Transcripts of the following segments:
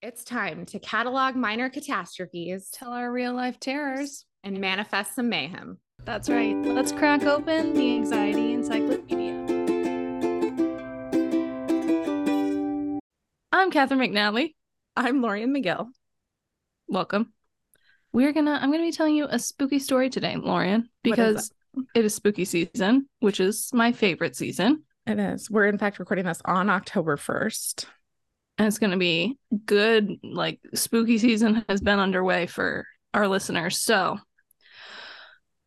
It's time to catalog minor catastrophes, Tell our real life terrors. and manifest some mayhem. That's right. Let's crack open the Anxiety Encyclopedia. I'm Katharine McNally. I'm Lorien McGill. Welcome. We're gonna I'm gonna be telling you a spooky story today, Lorien, What is because it is spooky season, which is my favorite season. It is. We're in fact recording this on October 1st. And it's gonna be good, like spooky season has been underway for our listeners. So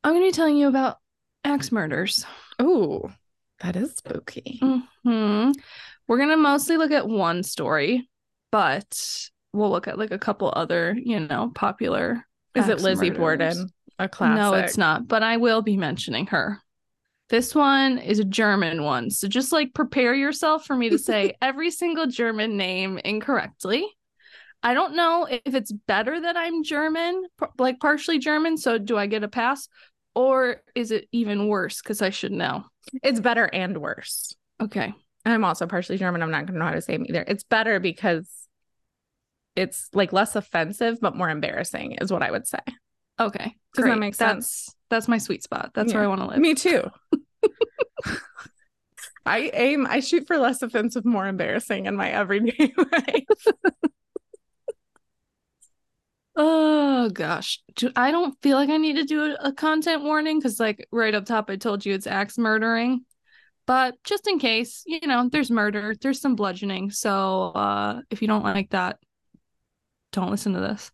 I'm gonna be telling you about axe murders. Oh, that is spooky. hmm We're gonna mostly look at one story, but we'll look at like a couple other, you know, popular. Is it Lizzie murders. Borden? A classic. No, it's not. But I will be mentioning her. This one is a German one, so just like prepare yourself for me to say every single German name incorrectly. I don't know if it's better that I'm German, like partially German. So do I get a pass, or is it even worse because I should know? It's better and worse. Okay. I'm also partially German. I'm not going to know how to say them either. It's better because it's like less offensive, but more embarrassing, is what I would say. Okay. Does that great. make That's sense? that's my sweet spot. That's where I want to live. Me too. I aim, I shoot for less offensive, more embarrassing in my everyday life. Oh gosh. Do, I don't feel like I need to do a, a content warning because like right up top I told you it's axe murdering. But just in case, you know, there's murder, there's some bludgeoning. So uh if you don't like that, don't listen to this.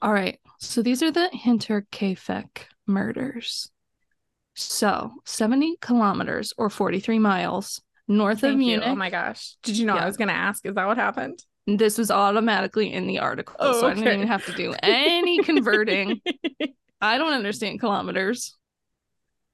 All right. So these are the Hinterkaifeck murders. So 70 kilometers or 43 miles north of Thank you. Oh Munich. Oh my gosh. Did you know Yeah. I was going to ask? Is that what happened? This was automatically in the article, Oh, so I oh, didn't even have to do any converting. I don't understand kilometers,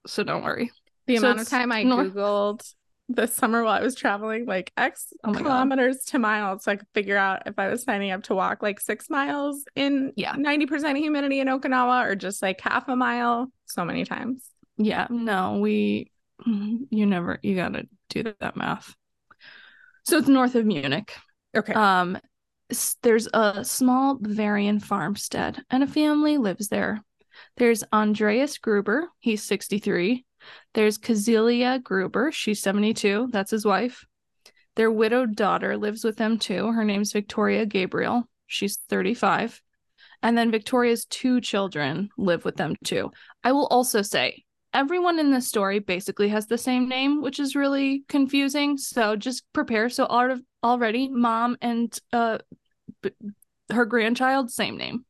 so don't worry. the So amount of time I north- Googled this summer while I was traveling, like X Oh my God. kilometers to miles, so I could figure out if I was signing up to walk like six miles in Yeah. 90% humidity in Okinawa or just like half a mile so many times. Yeah, no, we, you never, you gotta do that math. So it's north of Munich. Okay. Um, there's a small Bavarian farmstead, and a family lives there. There's Andreas Gruber, he's 63. There's Kazelia Gruber, she's 72. That's his wife. Their widowed daughter lives with them too. Her name's Victoria Gabriel. She's 35. And then Victoria's two children live with them too. I will also say, everyone in this story basically has the same name, which is really confusing. So just prepare. So al- already, mom and uh, b- her grandchild, same name,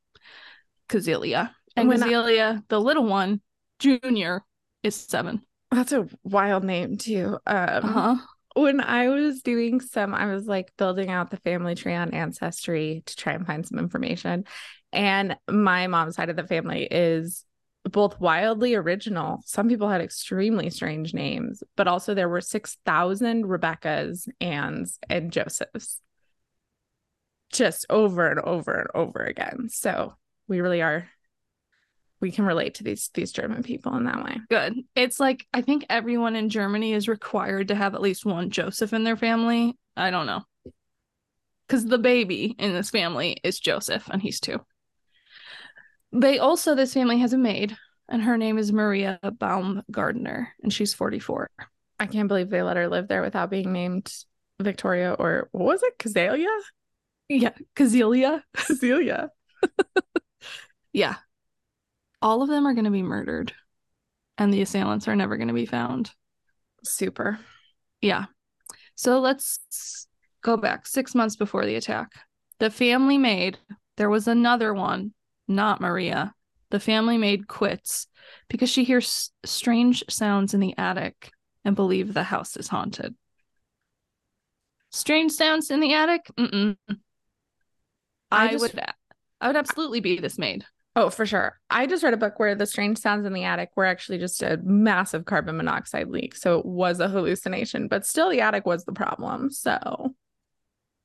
Kazelia. And When I- the little one, Junior, is seven. That's a wild name too. Um, Uh huh. when I was doing some, I was like building out the family tree on Ancestry to try and find some information. And my mom's side of the family is both wildly original. Some people had extremely strange names, but also there were 6,000 Rebeccas, Anns, and Josephs just over and over and over again. So we really are, we can relate to these these German people in that way. Good. It's like I think everyone in Germany is required to have at least one Joseph in their family. I don't know. Because the baby in this family is Joseph, and he's two. They also, this family has a maid, and her name is Maria Baumgartner, and she's 44. I can't believe they let her live there without being named Victoria or what was it? Cazalia? Yeah, Kazelia. Cazelia. Yeah. All of them are going to be murdered, and the assailants are never going to be found. Super. Yeah. So let's go back six months before the attack. The family maid, there was another one, not Maria. The family maid quits because she hears strange sounds in the attic and believe the house is haunted. Strange sounds in the attic? Mm-mm. I I, just- would I would absolutely be this maid. Oh, for sure. I just read a book where the strange sounds in the attic were actually just a massive carbon monoxide leak. So it was a hallucination, but still the attic was the problem. So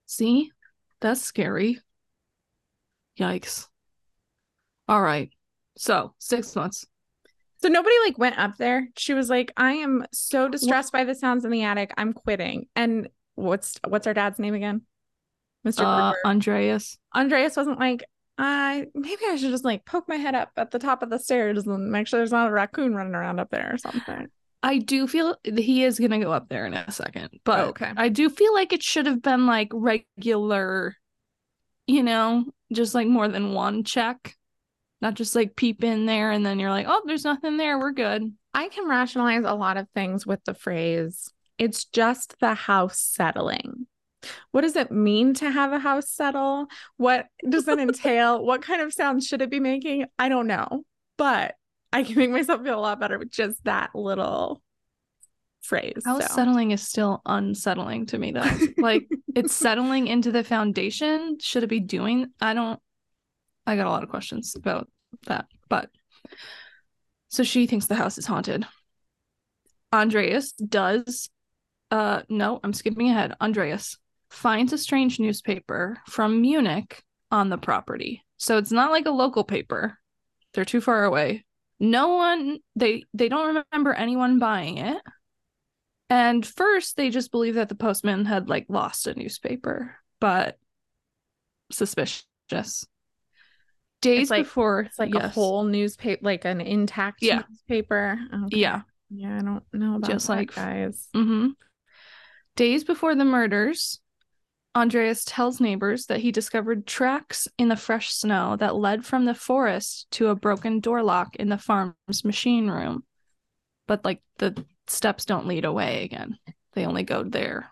See? That's scary. Yikes. All right. So, six months. so nobody like went up there. She was like, I am so distressed by the sounds in the attic. I'm quitting. And what's what's our dad's name again? Mr. Uh, Andreas. Andreas wasn't like, I maybe I should just like poke my head up at the top of the stairs and make sure there's not a raccoon running around up there or something. I do feel he is gonna go up there in a second, but Oh, okay. I do feel like it should have been like regular, you know, just like more than one check, not just like peep in there and then you're like, oh, there's nothing there, we're good. I can rationalize a lot of things with the phrase, it's just the house settling. What does it mean to have a house settle? What does it entail? what kind of sounds should it be making? I don't know. But I can make myself feel a lot better with just that little phrase. House so. settling is still unsettling to me though. like it's settling into the foundation. Should it be doing? I don't. I got a lot of questions about that, but so she thinks the house is haunted. Andreas does. Uh, no, I'm skipping ahead. Andreas finds a strange newspaper from Munich on the property. So it's not like a local paper. They're too far away. No one they they don't remember anyone buying it. And first they just believe that the postman had like lost a newspaper, but suspicious. Days like- before It's like a whole newspaper, like an intact Yeah. newspaper. Okay. Yeah. Yeah, I don't know about Just that, like- guys. Mm-hmm. Days before the murders, Andreas tells neighbors that he discovered tracks in the fresh snow that led from the forest to a broken door lock in the farm's machine room. But like the steps don't lead away again. They only go there.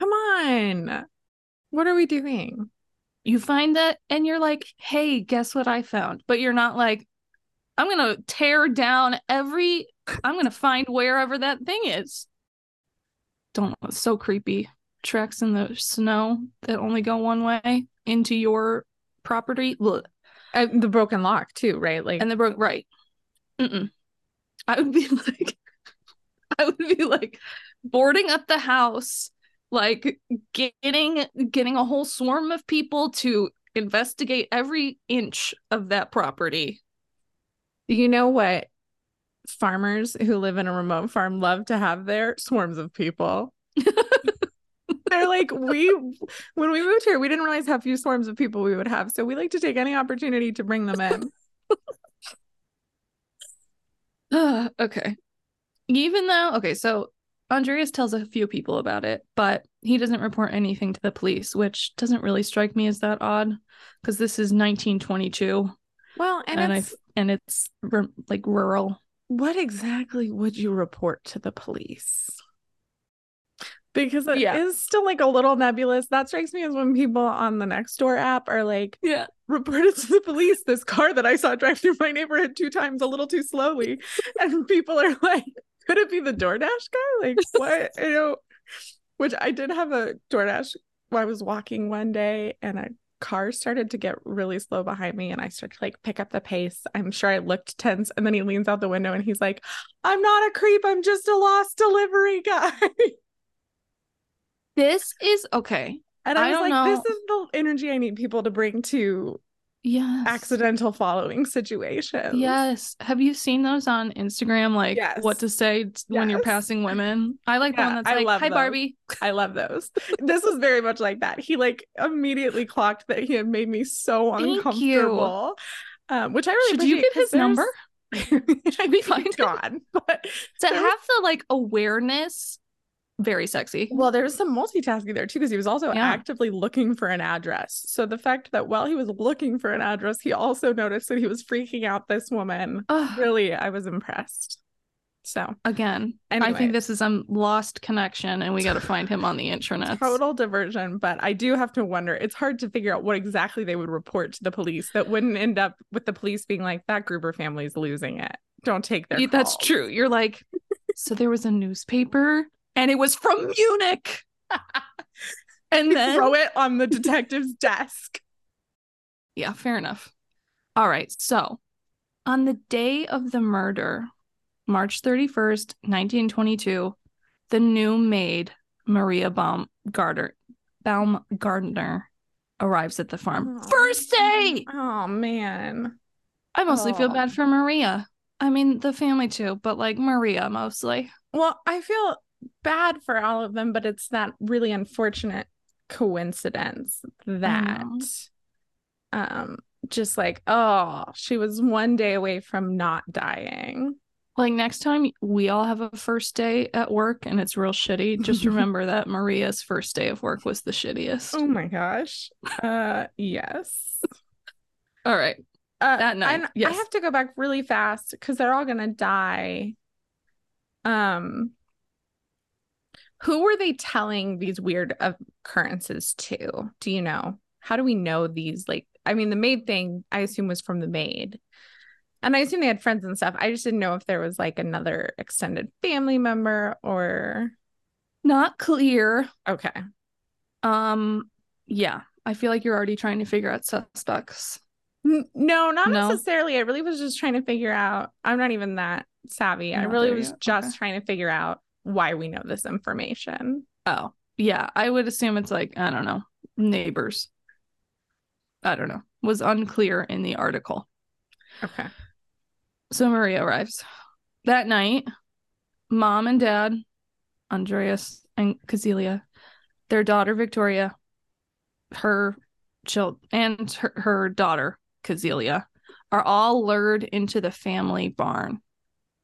Come on. What are we doing? You find that and you're like, hey, guess what I found? But you're not like, I'm gonna tear down every I'm gonna find wherever that thing is. Don't it's so creepy. Tracks in the snow that only go one way into your property. Uh, the broken lock too, right? Like And the broke right. Mm-mm. I would be like I would be like boarding up the house, like getting getting a whole swarm of people to investigate every inch of that property. you know what farmers who live in a remote farm love to have their swarms of people. They're like, we when we moved here, we didn't realize how few swarms of people we would have. So we like to take any opportunity to bring them in. okay. Even though, okay, so Andreas tells a few people about it, but he doesn't report anything to the police, which doesn't really strike me as that odd because this is 1922 Well, and, and, I it's and it's r- like rural. what exactly would you report to the police? Because it is Yeah. still like a little nebulous. That strikes me as when people on the Nextdoor app are like, Yeah. reported to the police this car that I saw drive through my neighborhood two times a little too slowly. and people are like, could it be the DoorDash guy? Like, what? you know, which I did have a DoorDash I was walking one day and a car started to get really slow behind me and I started to like pick up the pace. I'm sure I looked tense and then he leans out the window and he's like, I'm not a creep, I'm just a lost delivery guy. This is okay. And I, I was like, know. this is the energy I need people to bring to Yes. accidental following situations. Yes. Have you seen those on Instagram? Like Yes. what to say t- when you're passing women? I like the one that's I like, love "Hi those. Barbie." I love those. this was very much like that. He like immediately clocked that he had made me so uncomfortable. Um, which I really Should you get his number? I we find gone. But To have the like awareness, very sexy. well, there was some multitasking there too, because he was also Yeah. actively looking for an address. So the fact that while he was looking for an address, he also noticed that he was freaking out this woman. Ugh, Really, I was impressed. So again, I think this is a lost connection, and we got to find him on the internet. total diversion but i do have to wonder it's hard to figure out what exactly they would report to the police that wouldn't end up with the police being like that gruber family's losing it don't take their That's calls." true. You're like, so there was a newspaper, and it was from Munich, and then throw it on the detective's desk Yeah, fair enough. All right. So, on the day of the murder, March 31st, 1922, the new maid, Maria Baumgartner, Baumgartner arrives at the farm. First day. oh man I mostly feel bad for Maria. I mean, the family too, but like Maria mostly. well i feel bad for all of them but it's that really unfortunate coincidence that um just like oh she was one day away from not dying. Like next time we all have a first day at work and it's real shitty, just remember that Maria's first day of work was the shittiest. oh my gosh. Uh yes. All right. uh, That night, and i have to go back really fast because they're all gonna die. Um who were they telling these weird occurrences to do you know how do we know these like i mean the maid thing i assume was from the maid and i assume they had friends and stuff i just didn't know if there was like another extended family member or Not clear. okay Um, yeah. I feel like you're already trying to figure out suspects. No not No? necessarily i really was just trying to figure out i'm not even that savvy i really was yet, just okay. trying to figure out why we know this information Oh, yeah. I would assume it's like, I don't know, neighbors. I don't know. Was unclear in the article. okay So Maria arrives. That night, mom and dad, Andreas and Casilia, their daughter Victoria, her child and her, her daughter Casilia are all lured into the family barn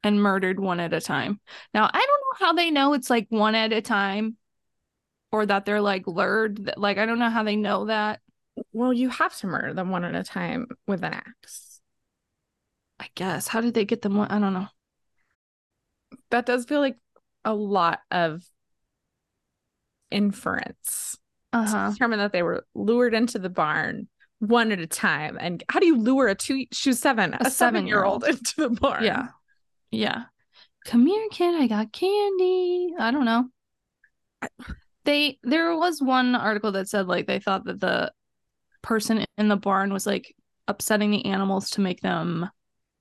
and murdered one at a time. Now, I don't how they know it's like one at a time or that they're like lured. Like, I don't know how they know that. Well, you have to murder them one at a time with an axe. I guess. How did they get them? one- I don't know. That does feel like a lot of inference Uh to huh. determine that they were lured into the barn one at a time. And how do you lure a two? She was seven, a, A seven-year-old seven-year-old. into the barn. Yeah. Yeah. Come here, kid. I got candy. I don't know. They there was one article that said like they thought that the person in the barn was like upsetting the animals to make them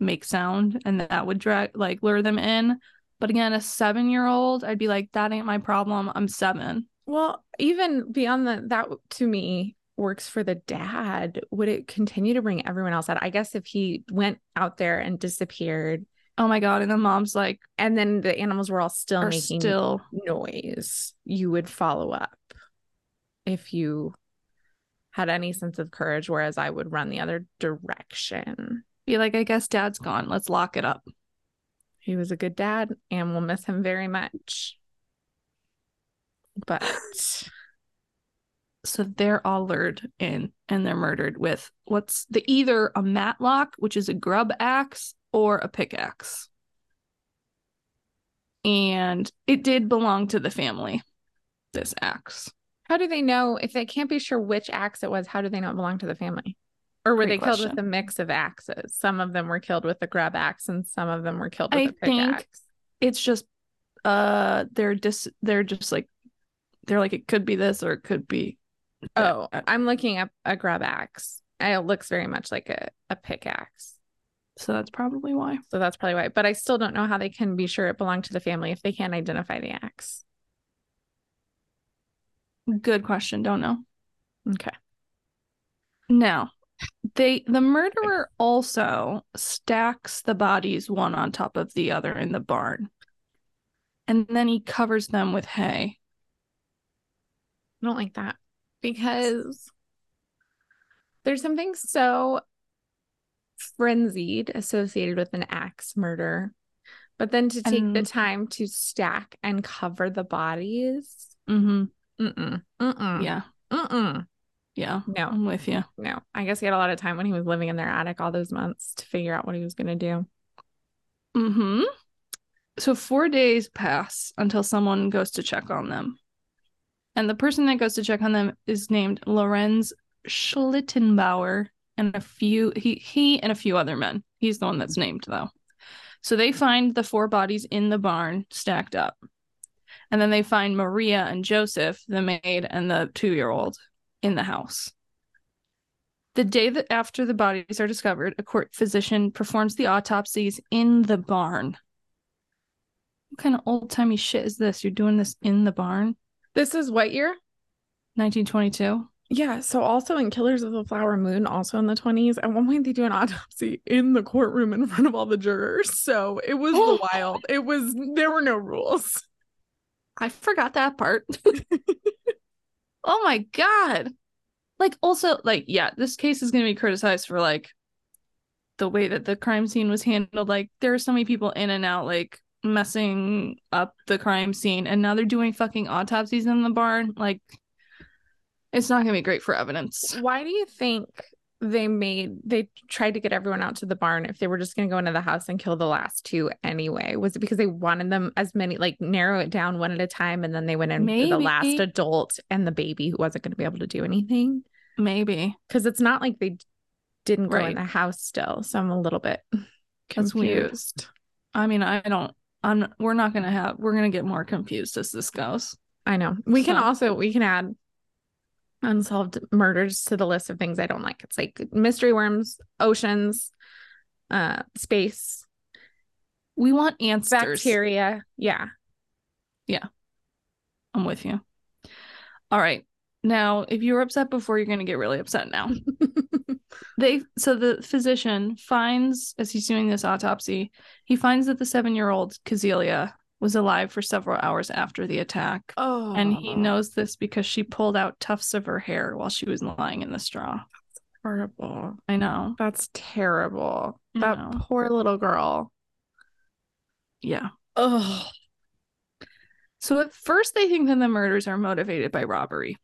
make sound and that would drag like lure them in. But again, a seven year old, I'd be like, that ain't my problem. I'm seven. Well, even beyond the that to me works for the dad. Would it continue to bring everyone else out? I guess if he went out there and disappeared, Oh my god. And the mom's like, and then the animals were all still are making still noise, you would follow up if you had any sense of courage, whereas I would run the other direction. be like, I guess dad's gone. Let's lock it up. He was a good dad and we'll miss him very much. But so they're all lured in and they're murdered with what's the either a mattock which is a grub axe or a pickaxe and it did belong to the family this axe how do they know if they can't be sure which axe it was? How do they know it belonged to the family? Or were Great they killed with a mix of axes? Some of them were killed with the grub axe and some of them were killed with I a think- pickaxe. it's just uh they're just they're just like they're like it could be this or it could be that. Oh, I'm looking up a grub axe. It looks very much like a, a pickaxe. So that's probably why So that's probably why. But I still don't know how they can be sure it belonged to the family if they can't identify the axe. good question don't know Okay. Now, they the murderer also stacks the bodies one on top of the other in the barn. And then he covers them with hay. I don't like that because there's something so frenzied associated with an axe murder. But then to take the time to stack and cover the bodies. Mm-hmm. Mm-mm. Mm-mm. Yeah. Mm-mm. Yeah. No. I'm with you. No. I guess he had a lot of time when he was living in their attic all those months to figure out what he was going to do. Mm-hmm. So four days pass until someone goes to check on them. And the person that goes to check on them is named Lorenz Schlittenbauer and a few he he and a few other men. He's the one that's named though. So they find the four bodies in the barn stacked up. And then they find Maria and Joseph, the maid and the 2-year-old in the house. The day that after the bodies are discovered, a court physician performs the autopsies in the barn. What kind of old timey shit is this? You're doing this in the barn? This is what year? 1922? Yeah. So also in Killers of the Flower Moon, also in the 20s, at one point they do an autopsy in the courtroom in front of all the jurors. So it was oh. wild. It was there were no rules. I forgot that part. Oh my god. Like also like yeah, this case is going to be criticized for like the way that the crime scene was handled. Like there are so many people in and out like messing up the crime scene and now they're doing fucking autopsies in the barn. Like it's not going to be great for evidence. Why do you think they made they tried to get everyone out to the barn if they were just going to go into the house and kill the last two anyway? Was it because they wanted them as many like narrow it down one at a time and then they went in for the last adult and the baby who wasn't going to be able to do anything? Maybe. Because it's not like they didn't go in the house still. So I'm a little bit confused. I mean, I don't I'm we're not going to have we're going to get more confused as this goes. I know. We can also we can add unsolved murders to the list of things I don't like. It's like mystery worms, oceans, uh, space, We want answers. bacteria. Yeah. Yeah. I'm with you. All right. Now, if you were upset before, you're going to get really upset now. they so the physician finds as he's doing this autopsy, he finds that the 7-year-old Kazelia was alive for several hours after the attack. Oh, And he oh. knows this because she pulled out tufts of her hair while she was lying in the straw. horrible. I know. That's terrible. I That know. poor little girl. Yeah. Oh, So at first they think that the murders are motivated by robbery.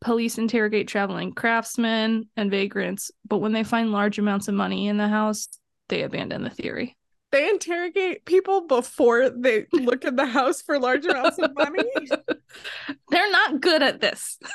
Police interrogate traveling craftsmen and vagrants, but when they find large amounts of money in the house, they abandon the theory. They interrogate people before they look in the house for large amounts of money. They're not good at this.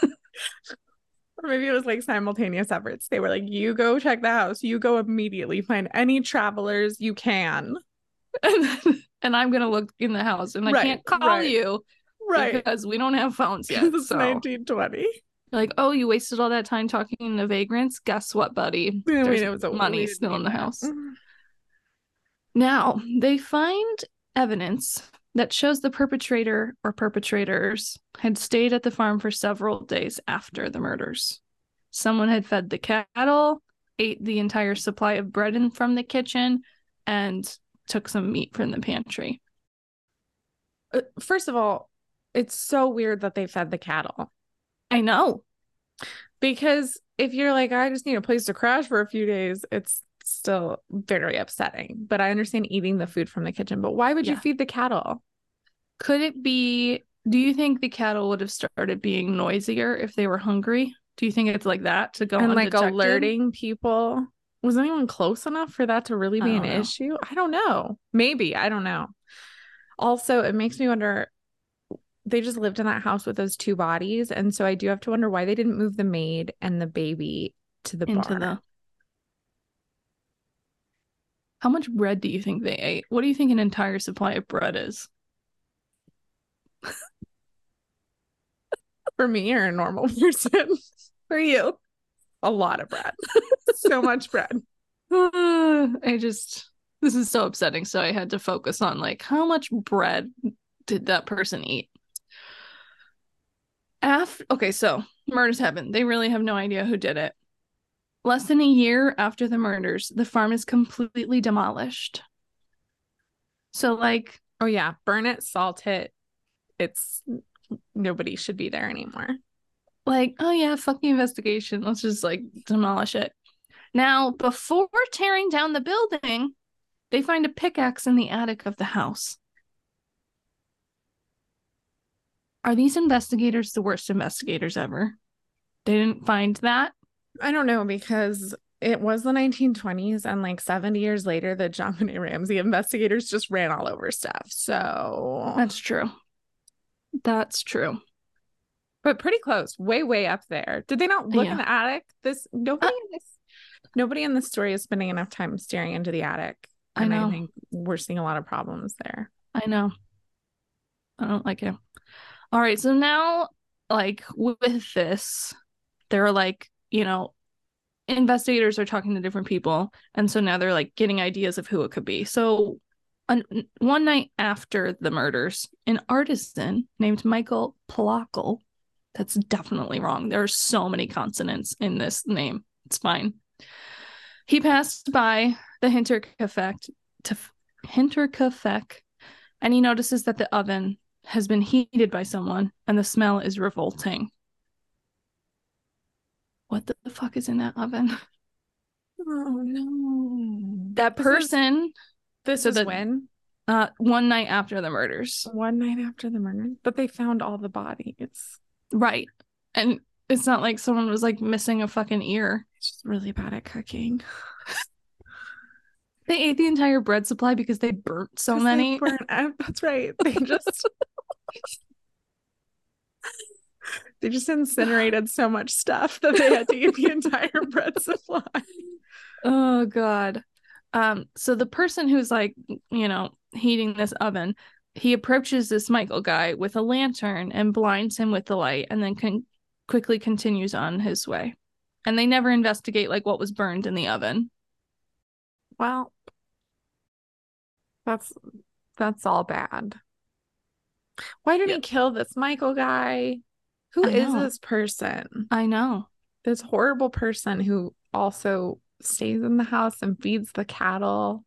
Or maybe it was like simultaneous efforts. They were like, you go check the house, you go immediately find any travelers you can. And, then- and I'm going to look in the house and I Right, can't call right. you Right. because we don't have phones yet. This is So 1920. like, oh, you wasted all that time talking to vagrants? Guess what, buddy? I mean, There's it was a- money still in the house. Now, they find evidence that shows the perpetrator or perpetrators had stayed at the farm for several days after the murders. Someone had fed the cattle, ate the entire supply of bread in from the kitchen, and took some meat from the pantry. Uh, First of all, it's so weird that they fed the cattle I know. because if you're like, I just need a place to crash for a few days, it's still very upsetting. But I understand eating the food from the kitchen. But why would you feed the cattle? Could it be? Do you think the cattle would have started being noisier if they were hungry? Do you think it's like that to go and like alerting people. Was anyone close enough for that to really be an know. issue? I don't know. Maybe. I don't know. Also, it makes me wonder they just lived in that house with those two bodies. And so I do have to wonder why they didn't move the maid and the baby to the into the. How much bread do you think they ate? What do you think an entire supply of bread is? For me or a normal person. For you. a lot of bread. so much bread. I just this is so upsetting. So I had to focus on like how much bread did that person eat? After okay, so murders happened. They really have no idea who did it. Less than a year after the murders, the farm is completely demolished. So like Oh yeah, burn it, salt it. It's nobody should be there anymore. like, oh yeah, fuck the investigation. Let's just like demolish it. Now, before tearing down the building, they find a pickaxe in the attic of the house. Are these investigators the worst investigators ever? They didn't find that. I don't know because it was the 1920s and like 70 years later the JonBenét Ramsey investigators just ran all over stuff. So That's true. That's true. but pretty close, way way up there. Did they not look Yeah. in the attic? This nobody uh. in this nobody in this story is spending enough time staring into the attic. And I know. think we're seeing a lot of problems there. I know. I don't like it. All right, so now like with this, there are like, you know, investigators are talking to different people, and so now they're like getting ideas of who it could be. So on, one night after the murders, an artisan named Michael Palacal, that's definitely wrong. There are so many consonants in this name. It's fine. He passed by the Hinterkaifeck to Hinterkaifeck and he notices that the oven has been heated by someone and the smell is revolting. What the fuck is in that oven? Oh no. That This person, This So is the- when? uh, one night after the murders. One night after the murder. But they found all the bodies. Right. And it's not like someone was like missing a fucking ear. It's just really bad at cooking. They ate the entire bread supply because they burnt so many. uh, That's right. They just they just incinerated so much stuff that they had to eat the entire bread supply. Oh god. Um so the person who's like, you know, heating this oven, he approaches this Michael guy with a lantern and blinds him with the light and then can quickly continues on his way. And they never investigate like what was burned in the oven. Well, that's that's all bad. Why did Yeah. he kill this Michael guy? Who is this person? I know. This horrible person who also stays in the house and feeds the cattle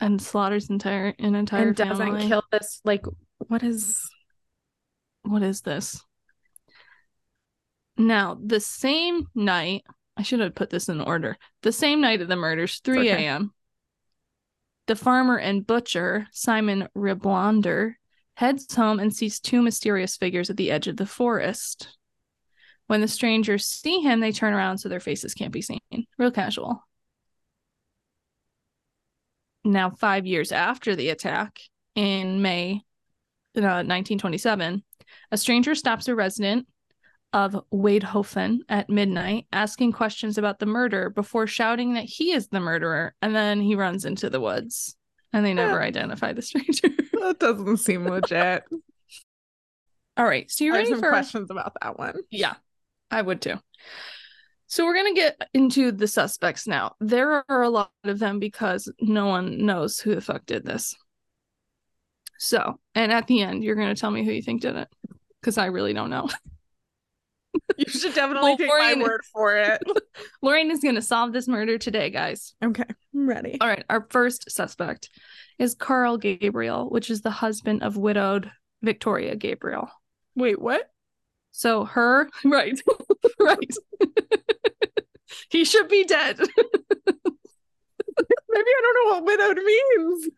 And slaughters entire an entire and doesn't kill this like what is what is this? Now, the same night, I should have put this in order. The same night of the murders, 3 okay. a.m., the farmer and butcher, Simon Reblonder, heads home and sees two mysterious figures at the edge of the forest. When the strangers see him, they turn around so their faces can't be seen. Real casual. Now, five years after the attack, in May uh, 1927, a stranger stops a resident of Waidhofen at midnight, asking questions about the murder before shouting that he is the murderer, and then he runs into the woods. And they never identify the stranger. that doesn't seem legit. All right, so you ready some for questions about that one. Yeah, I would too. So we're gonna get into the suspects now. There are a lot of them because no one knows who the fuck did this. So, and at the end, you're gonna tell me who you think did it, because I really don't know. You should definitely Well, take my word for it. Lorraine is gonna solve this murder today, guys. Okay, I'm ready. All right, our first suspect is Carl Gabriel, which is the husband of widowed Victoria Gabriel. Wait, what? So her, right, right. he should be dead. Maybe I don't know what widowed means.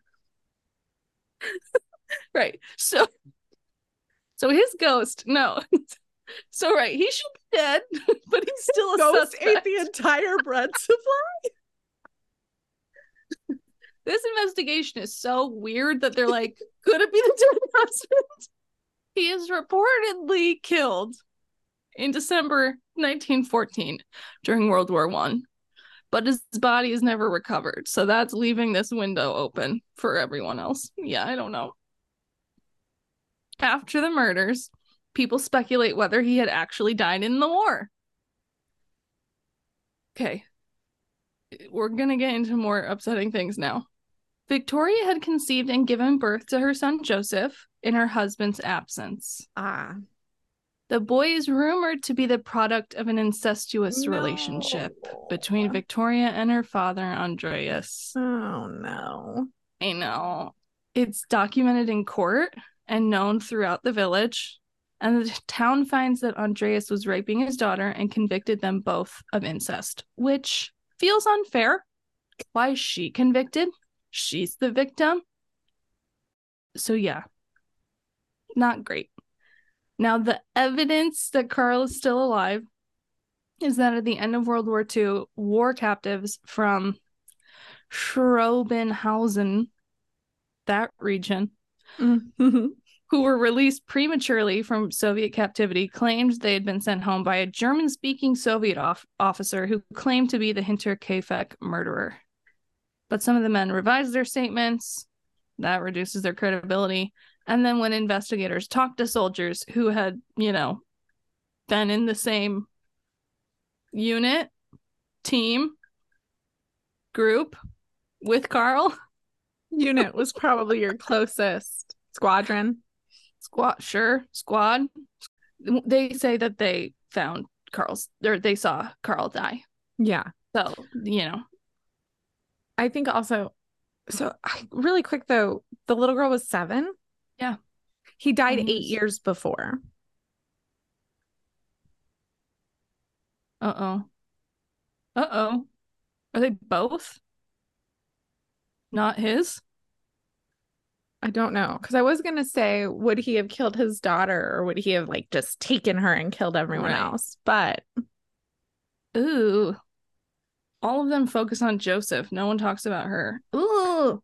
right. So, so his ghost, no. So right, he should be dead, but he's still a Ghost suspect. ate the entire bread supply. This investigation is so weird that they're like, could it be the dead husband? He is reportedly killed in December 1914 during World War One, but his body is never recovered. So that's leaving this window open for everyone else. Yeah, I don't know. After the murders, people speculate whether he had actually died in the war. Okay. We're going to get into more upsetting things now. Victoria had conceived and given birth to her son Joseph in her husband's absence. Ah, The boy is rumored to be the product of an incestuous relationship between Victoria and her father, Andreas. Oh no. I know. It's documented in court and known throughout the village. And the town finds that Andreas was raping his daughter and convicted them both of incest, which feels unfair. Why is she convicted? She's the victim. So, yeah, not great. Now, the evidence that Carl is still alive is that at the end of World War II, war captives from Schrobenhausen, that region, Mm-hmm. who were released prematurely from Soviet captivity claimed they had been sent home by a German speaking Soviet off- officer who claimed to be the Hinterkaifeck murderer. But some of the men revised their statements. That reduces their credibility. And then when investigators talked to soldiers who had, you know, been in the same unit, team, group with Carl, Unit was probably your closest squadron. Squad sure squad they say that they found carl's or they saw carl die Yeah. so you know I think also, so I, really quick though, the little girl was seven. Yeah. He died he eight years before. Uh oh. Uh oh. Are they both? Not his? I don't know. Because I was going to say, would he have killed his daughter or would he have like just taken her and killed everyone Right. else? But Ooh. All of them focus on Joseph. No one talks about her. Ooh.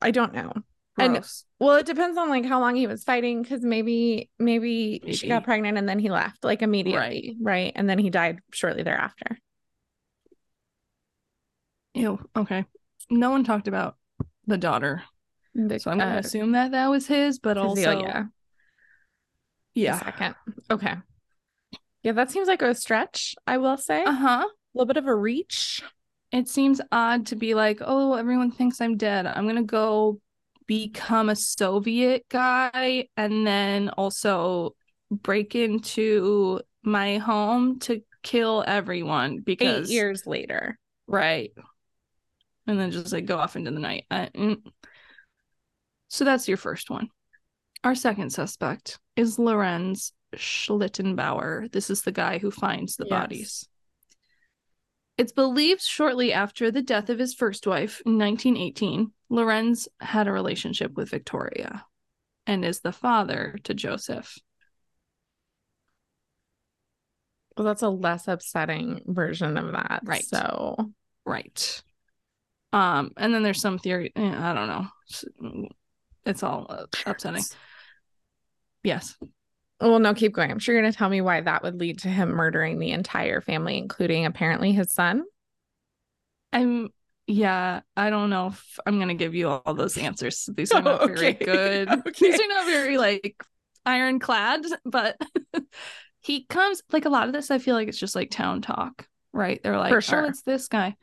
I don't know. And- Gross. Well, it depends on like how long he was fighting because maybe, maybe she got pregnant and then he left like immediately. Right. And then he died shortly thereafter. Ew. Okay. No one talked about the daughter. The- So I'm going to uh, assume that that was his, but also. The Yeah. second. Okay. Yeah, that seems like a stretch, I will say. Uh huh, A little bit of a reach. It seems odd to be like, oh, everyone thinks I'm dead. I'm going to go become a Soviet guy and then also break into my home to kill everyone because Eight years later. right and then just like go off into the night I- mm. So that's your first one our second suspect is lorenz schlittenbauer this is the guy who finds the Yes. bodies it's believed shortly after the death of his first wife in 1918 lorenz had a relationship with victoria and is the father to joseph Well, that's a less upsetting version of that. Right. So Right. Um, and then there's some theory. eh, I don't know. It's, all uh, upsetting. Yes. well, no, keep going. I'm sure you're gonna tell me why that would lead to him murdering the entire family, including apparently his son. I'm. Yeah. I don't know if I'm gonna give you all those answers. These are Oh, not very good. Okay. These are not very like ironclad. But he comes like a lot of this. I feel like it's just like town talk, right? They're like, For sure. oh, it's this guy.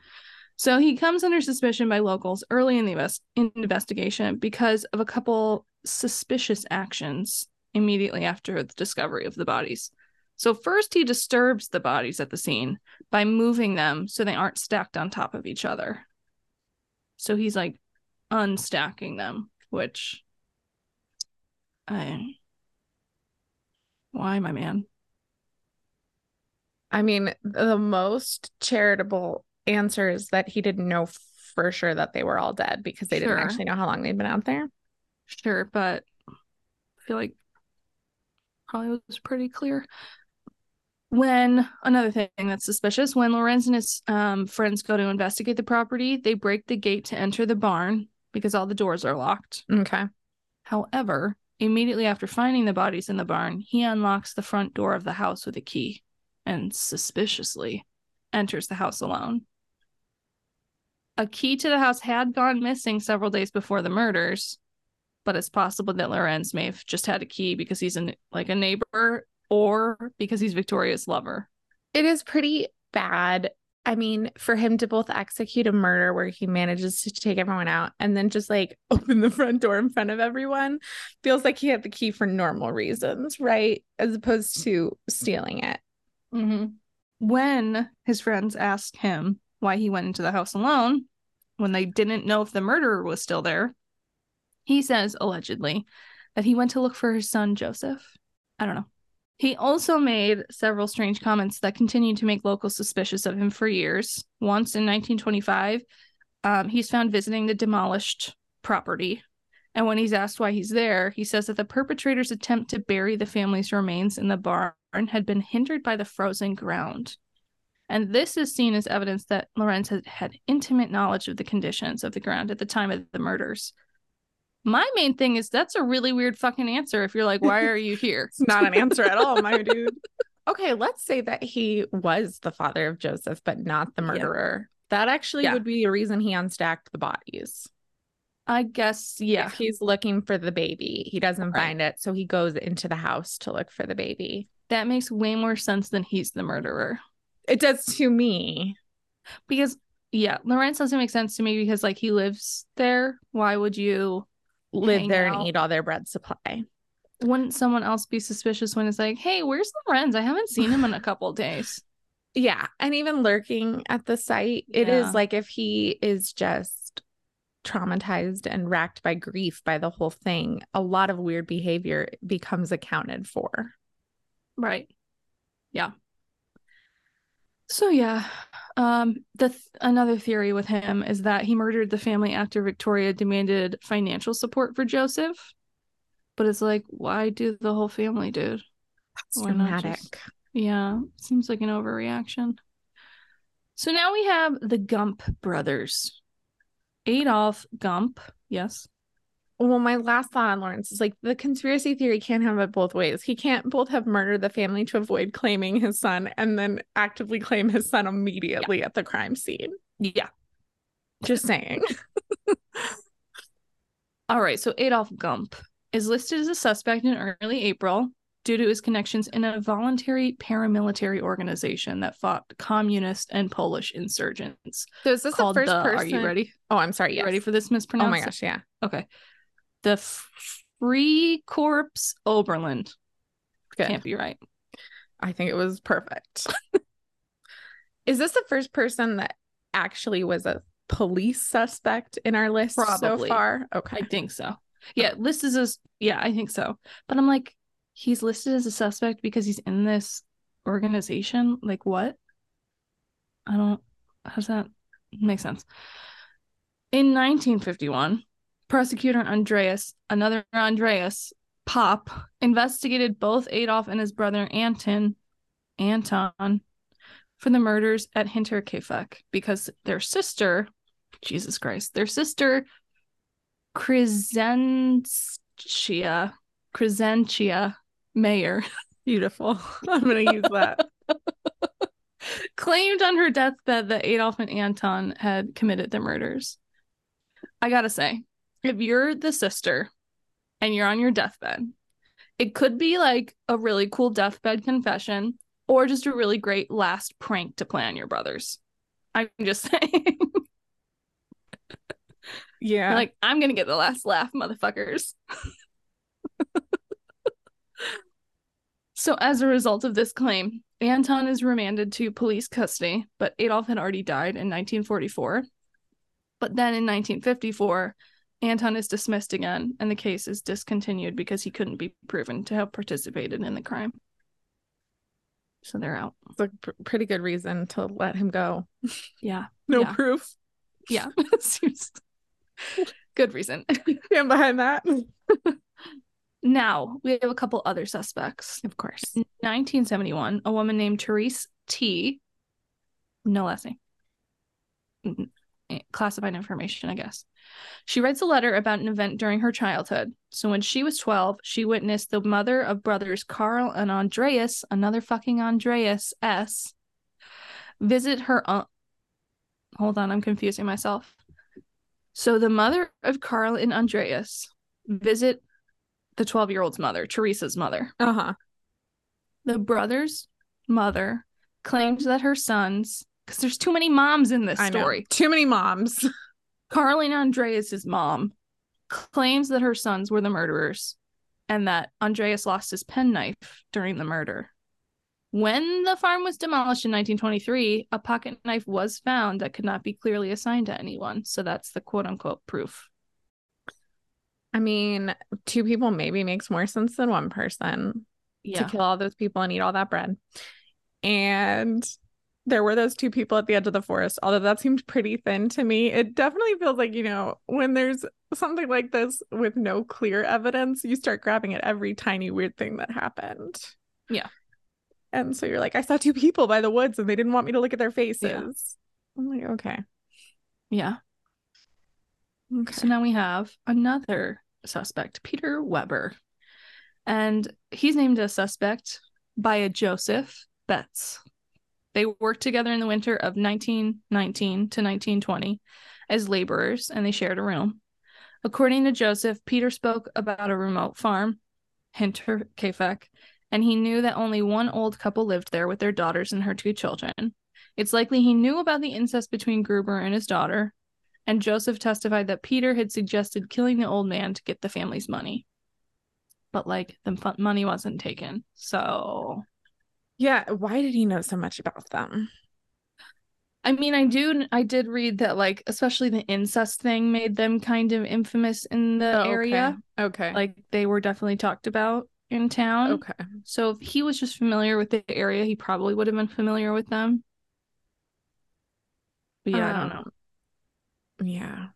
So he comes under suspicion by locals early in the invest- investigation because of a couple suspicious actions immediately after the discovery of the bodies. So first he disturbs the bodies at the scene by moving them so they aren't stacked on top of each other. So he's like unstacking them, which I why my man? I mean, the most charitable answer is that he didn't know for sure that they were all dead because they Sure. didn't actually know how long they'd been out there. Sure, but I feel like probably was pretty clear. When another thing that's suspicious, when Lorenz and his um, friends go to investigate the property, they break the gate to enter the barn because all the doors are locked. Okay. However, immediately after finding the bodies in the barn, he unlocks the front door of the house with a key and suspiciously enters the house alone. A key to the house had gone missing several days before the murders, but it's possible that Lorenz may have just had a key because he's an, like a neighbor or because he's Victoria's lover. It is pretty bad. I mean, for him to both execute a murder where he manages to take everyone out and then just like open the front door in front of everyone feels like he had the key for normal reasons, right? As opposed to stealing it. Mm-hmm. When his friends asked him why he went into the house alone, when they didn't know if the murderer was still there, he says, allegedly, that he went to look for his son, Joseph. I don't know. He also made several strange comments that continued to make locals suspicious of him for years. Once in 1925, um, he's found visiting the demolished property. And when he's asked why he's there, he says that the perpetrator's attempt to bury the family's remains in the barn had been hindered by the frozen ground. And this is seen as evidence that Lorenz had had intimate knowledge of the conditions of the ground at the time of the murders. My main thing is that's a really weird fucking answer if you're like, why are you here? It's not an answer at all, my dude. Okay, let's say that he was the father of Joseph, but not the Yeah. murderer. That actually Yeah. would be a reason he unstacked the bodies. I guess, yeah. If he's looking for the baby, he doesn't Right. find it. So he goes into the house to look for the baby. That makes way more sense than he's the murderer. It does to me. Because, yeah, Lorenz doesn't make sense to me because, like, he lives there. Why would you Live hang there out? and eat all their bread supply. Wouldn't someone else be suspicious when it's like, hey, where's Lorenz? I haven't seen him in a couple days. Yeah. And even lurking at the site, it is Yeah. like if he is just traumatized and racked by grief by the whole thing, a lot of weird behavior becomes accounted for. Right. Yeah. So yeah, um, the th- another theory with him is that he murdered the family after Victoria demanded financial support for Joseph. But it's like, why do the whole family, dude? That's Why dramatic. just- Yeah, seems like an overreaction. So now we have the Gump brothers. Adolf Gump, yes. Well, my last thought on Lawrence is like the conspiracy theory can't have it both ways. He can't both have murdered the family to avoid claiming his son and then actively claim his son immediately at the crime scene. Yeah. Just saying. All right, so Adolf Gump is listed as a suspect in early April due to his connections in a voluntary paramilitary organization that fought communist and Polish insurgents. So is this the first the, person? Are you ready? Oh, I'm sorry. You Yes. ready for this Oh my gosh, yeah. Okay. The Free Corps Oberland. Good. Can't be right. I think it was perfect. is this the first person that actually was a police suspect in our list so Probably. far? Okay. I think so. Yeah, listed as yeah, I think so. But I'm like, he's listed as a suspect because he's in this organization. Like what? I don't how does that make sense? In 1951, prosecutor Andreas, another Andreas Popp, investigated both Adolf and his brother Anton Anton for the murders at Hinterkaifeck because their sister, Jesus Christ, their sister Crescentia, Crescentia Mayer Beautiful. I'm going to use that. claimed on her deathbed that Adolf and Anton had committed the murders. I gotta say, if you're the sister and you're on your deathbed, it could be like a really cool deathbed confession or just a really great last prank to play on your brothers. I'm just saying. Yeah. like, I'm gonna get the last laugh, motherfuckers. so, as a result of this claim, Anton is remanded to police custody, but Adolf had already died in 1944. But then in 1954, Anton is dismissed again, and the case is discontinued because he couldn't be proven to have participated in the crime. So they're out. it's a pr- pretty good reason to let him go. Yeah. No Yeah. proof. Yeah. Good reason. Stand behind that. now, we have a couple other suspects. Of course. In 1971, a woman named Therese T. No last name. Classified information, I guess. She writes a letter about an event during her childhood. So when she was 12, she witnessed the mother of brothers Carl and Andreas, another fucking Andreas S, visit her. aunt. Hold on, I'm confusing myself. So the mother of Carl and Andreas visit the 12 year old's mother, Teresa's mother. Uh huh. The brother's mother claims that her sons, because there's too many moms in this I know. story. Too many moms. Carl and Andreas's mom claims that her sons were the murderers and that Andreas lost his penknife during the murder. When the farm was demolished in 1923, a pocket knife was found that could not be clearly assigned to anyone. So that's the quote unquote proof. I mean, two people maybe makes more sense than one person Yeah. to kill all those people and eat all that bread. And there were those two people at the edge of the forest, although that seemed pretty thin to me. It definitely feels like, you know, when there's something like this with no clear evidence, you start grabbing at every tiny weird thing that happened. Yeah. And so you're like, I saw two people by the woods and they didn't want me to look at their faces. I'm like, okay. Yeah. Okay. So now we have another suspect, Peter Weber. And he's named a suspect by a Joseph Betz. They worked together in the winter of 1919 to 1920 as laborers and they shared a room. According to Joseph, Peter spoke about a remote farm, Hinterkaifeck, and he knew that only one old couple lived there with their daughters and her two children. It's likely he knew about the incest between Gruber and his daughter, and Joseph testified that Peter had suggested killing the old man to get the family's money. But like the money wasn't taken. So, yeah. Why did he know so much about them? I mean, I do I did read that like especially the incest thing made them kind of infamous in the Oh, okay. area. Okay. Like they were definitely talked about in town. okay. So if he was just familiar with the area, he probably would have been familiar with them. But yeah, I don't know. Um, Yeah.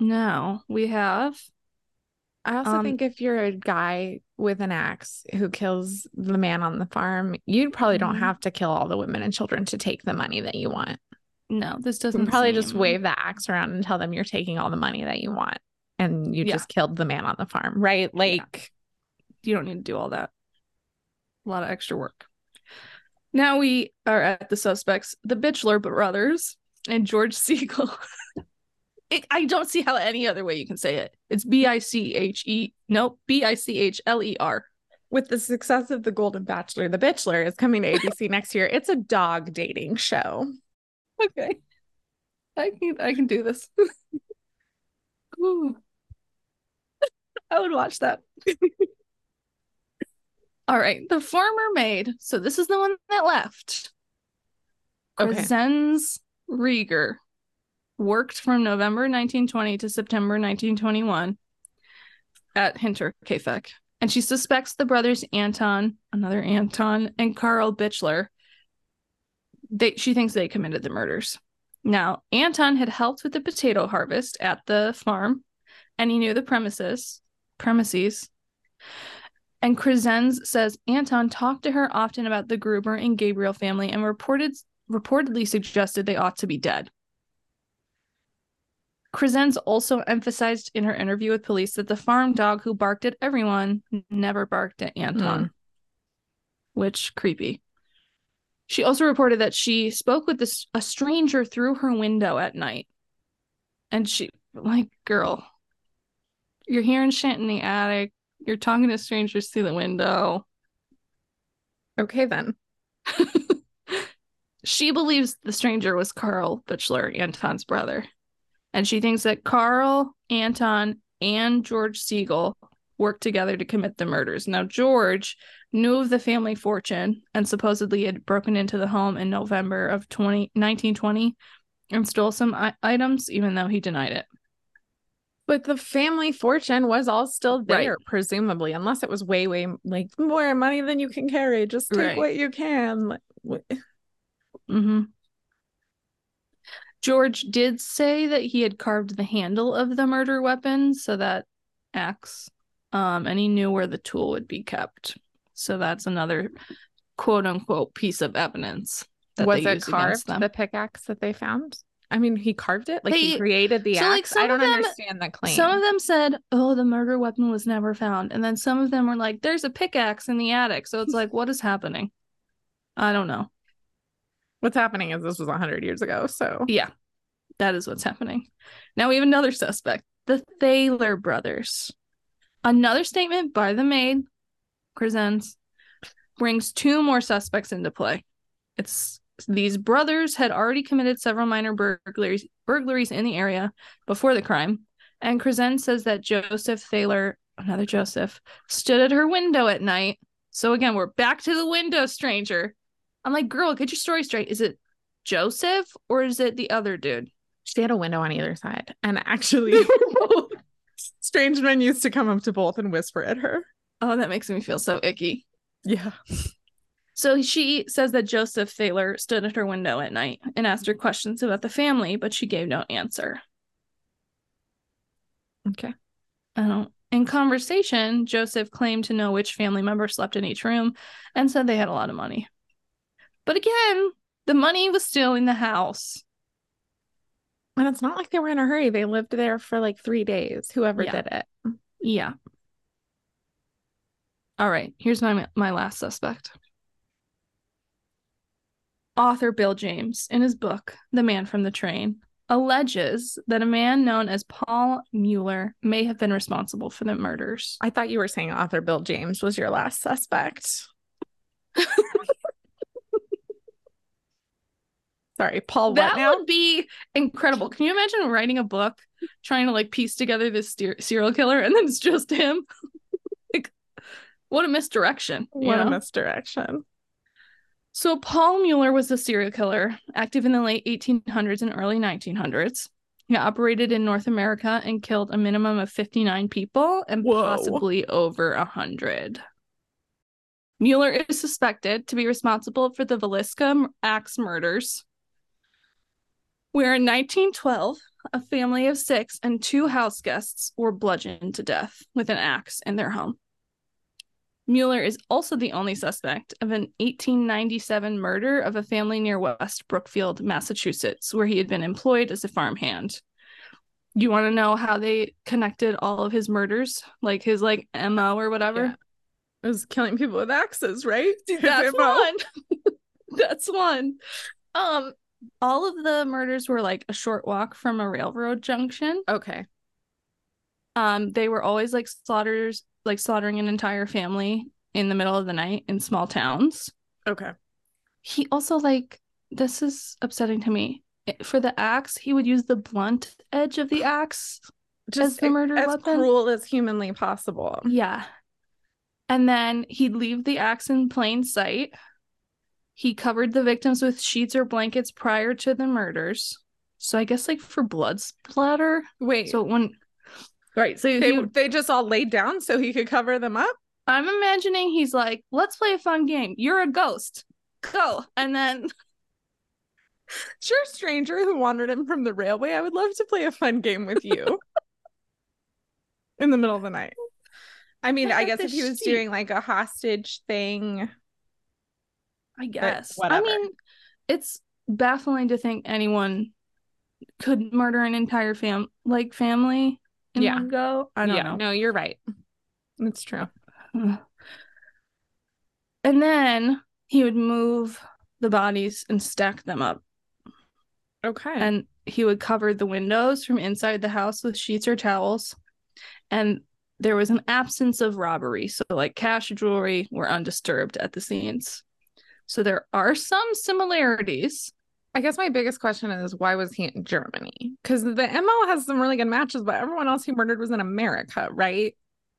Now we have I also Um, think if you're a guy with an axe who kills the man on the farm, you probably don't Mhm. have to kill all the women and children to take the money that you want. no, this doesn't probably just wave the axe around and tell them you're taking all the money that you want and you Yeah. just killed the man on the farm, right? Like, you don't need to do all that. A lot of extra work. Now we are at the suspects, the Bitchler brothers and George Siegel. It, I don't see how any other way you can say it. It's B I C H E. Nope, B I C H L E R. with the success of The Golden Bachelor, The Bitchler is coming to ABC next year. It's a dog dating show. Okay, I can I can do this. I would watch that. All right, the former maid. So this is the one that left. Okay. Crescens Rieger worked from November 1920 to September 1921 at Hinterkaifeck. And she suspects the brothers Anton, another Anton, and Carl Bitchler. They she thinks they committed the murders. Now, Anton had helped with the potato harvest at the farm, and he knew the premises premises. And Crescens says Anton talked to her often about the Gruber and Gabriel family and reported reportedly suggested they ought to be dead. Crescens also emphasized in her interview with police that the farm dog who barked at everyone never barked at Anton, hmm. which creepy. She also reported that she spoke with this a stranger through her window at night. And she like, girl, you're hearing shit in the attic. You're talking to strangers through the window. Okay, then. she believes the stranger was Carl Bitchler, Anton's brother. And she thinks that Carl, Anton, and George Siegel worked together to commit the murders. Now, George knew of the family fortune and supposedly had broken into the home in November of 20, 1920 and stole some I- items, even though he denied it. But the family fortune was all still Right. there, presumably, unless it was way, way like more money than you can carry. Just take Right. what you can. Like, wh- hmm George did say that he had carved the handle of the murder weapon, so that axe, um, and he knew where the tool would be kept. So that's another quote unquote piece of evidence. That was they it carved? The pickaxe that they found? I mean, he carved it. Like he created the so, axe. like, some I don't of them- understand the claim. Some of them said, "Oh, the murder weapon was never found," and then some of them were like, "There's a pickaxe in the attic." So it's like, what is happening? I don't know. What's happening is this was hundred years ago. So Yeah, that is what's happening. Now we have another suspect, the Thaler brothers. Another statement by the maid, Crescens, brings two more suspects into play. It's these brothers had already committed several minor burglaries burglaries in the area before the crime, and Crescens says that Joseph Thaler, another Joseph, stood at her window at night. So again, we're back to the window stranger. I'm like, girl, get your story straight. Is it Joseph or is it the other dude? she had a window on either side. And actually, strange men used to come up to both and whisper at her. Oh, that makes me feel so icky. Yeah. So she says that Joseph Thaler stood at her window at night and asked her questions about the family, but she gave no answer. Okay. I don't. In conversation, Joseph claimed to know which family member slept in each room and said they had a lot of money. But again, the money was still in the house. And it's not like they were in a hurry. They lived there for like three days, whoever Yeah. did it. Yeah. All right, here's my my last suspect. Author Bill James, in his book The Man from the Train, alleges that a man known as Paul Mueller may have been responsible for the murders. I thought you were saying author Bill James was your last suspect. Sorry, Paul. That now? would be incredible. Can you imagine writing a book trying to like piece together this ser- serial killer and then it's just him? like what a misdirection. What a misdirection. So Paul Mueller was a serial killer, active in the late 1800s and early 1900s. He operated in North America and killed a minimum of 59 people and Whoa. possibly over 100. Mueller is suspected to be responsible for the Villisca axe murders, Where in 1912, a family of six and two house guests were bludgeoned to death with an axe in their home. Mueller is also the only suspect of an 1897 murder of a family near West Brookfield, Massachusetts, where he had been employed as a farmhand. You want to know how they connected all of his murders, like his like MO or whatever? Yeah. It was killing people with axes, right? That's one. That's one. Um, all of the murders were like a short walk from a railroad junction. Okay. Um, they were always like slaughters, like slaughtering an entire family in the middle of the night in small towns. Okay. He also like this is upsetting to me. For the axe, he would use the blunt edge of the axe Just as the murder as weapon. cruel as humanly possible. Yeah. And then he'd leave the axe in plain sight. He covered the victims with sheets or blankets prior to the murders. So I guess like for blood splatter. Wait. So when right, so they he, they just all laid down so he could cover them up. I'm imagining he's like, let's play a fun game. You're a ghost. Go. And then Sure, stranger who wandered in from the railway. I would love to play a fun game with you in the middle of the night. I mean, I I guess if he was sheet. doing like a hostage thing, I guess. I mean, it's baffling to think anyone could murder an entire fam like family in Yeah. one go. I don't yeah, know. no, you're right. It's true. And then he would move the bodies and stack them up. Okay. And he would cover the windows from inside the house with sheets or towels. And there was an absence of robbery. So, like cash, jewelry were undisturbed at the scenes. So, there are some similarities. I guess my biggest question is why was he in Germany? Because the MO has some really good matches, but everyone else he murdered was in America, right?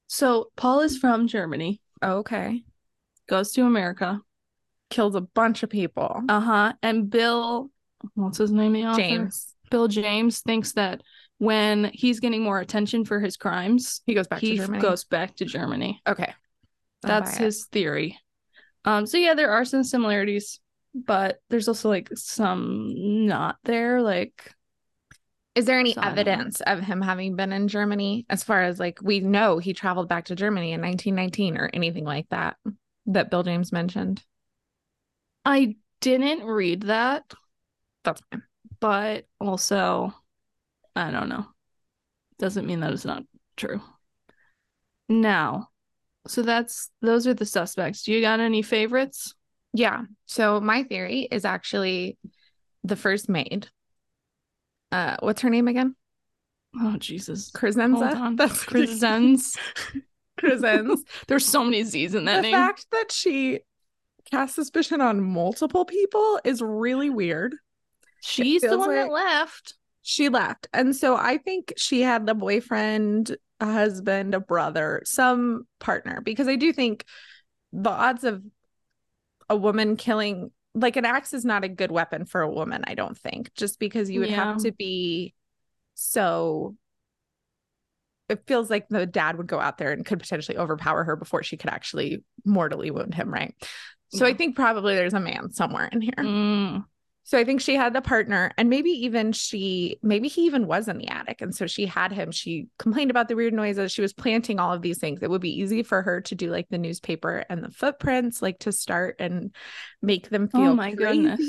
So, Paul is from Germany, Okay. goes to America. Kills a bunch of people. Uh huh. And Bill, what's his name? The? James. Bill James thinks that when he's getting more attention for his crimes, He goes back he to Germany. goes back to Germany. Okay. I'll That's his theory. Um, so yeah, there are some similarities, but there's also like some not there. Like, Is there any So I don't know. evidence of him having been in Germany as far as like we know he traveled back to Germany in 1919 or anything like that that Bill James mentioned? I didn't read that, That's fine. but also, I don't know. Doesn't mean that it's not true. Now, so that's those are the suspects. Do you got any favorites? Yeah. So my theory is actually the first maid. Uh, what's her name again? Oh Jesus, Crescenza. That's Crescens. Crescens. There's so many Z's in that the name. The fact that she cast suspicion on multiple people is really weird. She's the one that left. She left. And so I think she had a boyfriend, a husband, a brother, some partner, because I do think the odds of a woman killing, like an axe is not a good weapon for a woman, I don't think, just because you would have to be so. It feels like the dad would go out there and could potentially overpower her before she could actually mortally wound him, right? So I think probably there's a man somewhere in here. Mm. So I think she had the partner, and maybe even she, maybe he even was in the attic. And so she had him. She complained about the weird noises. She was planting all of these things. It would be easy for her to do like the newspaper and the footprints, like to start and make them oh feel Oh my goodness.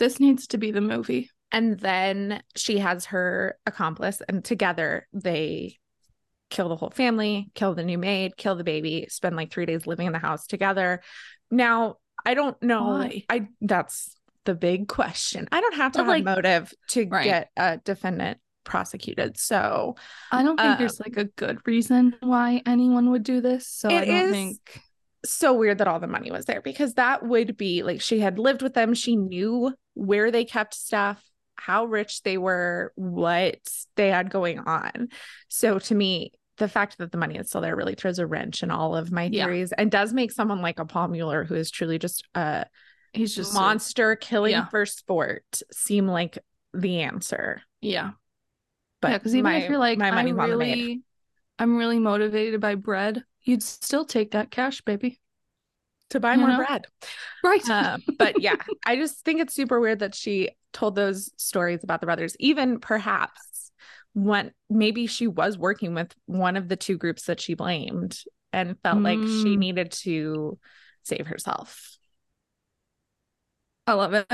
This needs to be the movie. And then she has her accomplice, and together they kill the whole family, kill the new maid, kill the baby, spend like three days living in the house together. Now, I don't know. Why? I that's the big question. I don't have to But, have like- motive to Right. get a defendant prosecuted. So I don't think Um, there's like a good reason why anyone would do this. So I don't is- think so weird that all the money was there because that would be like she had lived with them. She knew where they kept stuff, how rich they were, what they had going on. So to me, the fact that the money is still there really throws a wrench in all of my Yeah. theories and does make someone like a Paul Mueller, who is truly just a he's just a- monster killing yeah. for sport, seem like the answer. yeah. But yeah, because even my- if you're like, my money I money's on the maid. really, I'm really motivated by bread, you'd still take that cash, baby. to buy You more know? bread. Right. Um, but yeah, I just think it's super weird that she told those stories about the brothers, even perhaps when maybe she was working with one of the two groups that she blamed and felt like she Mm. needed to save herself. I love it.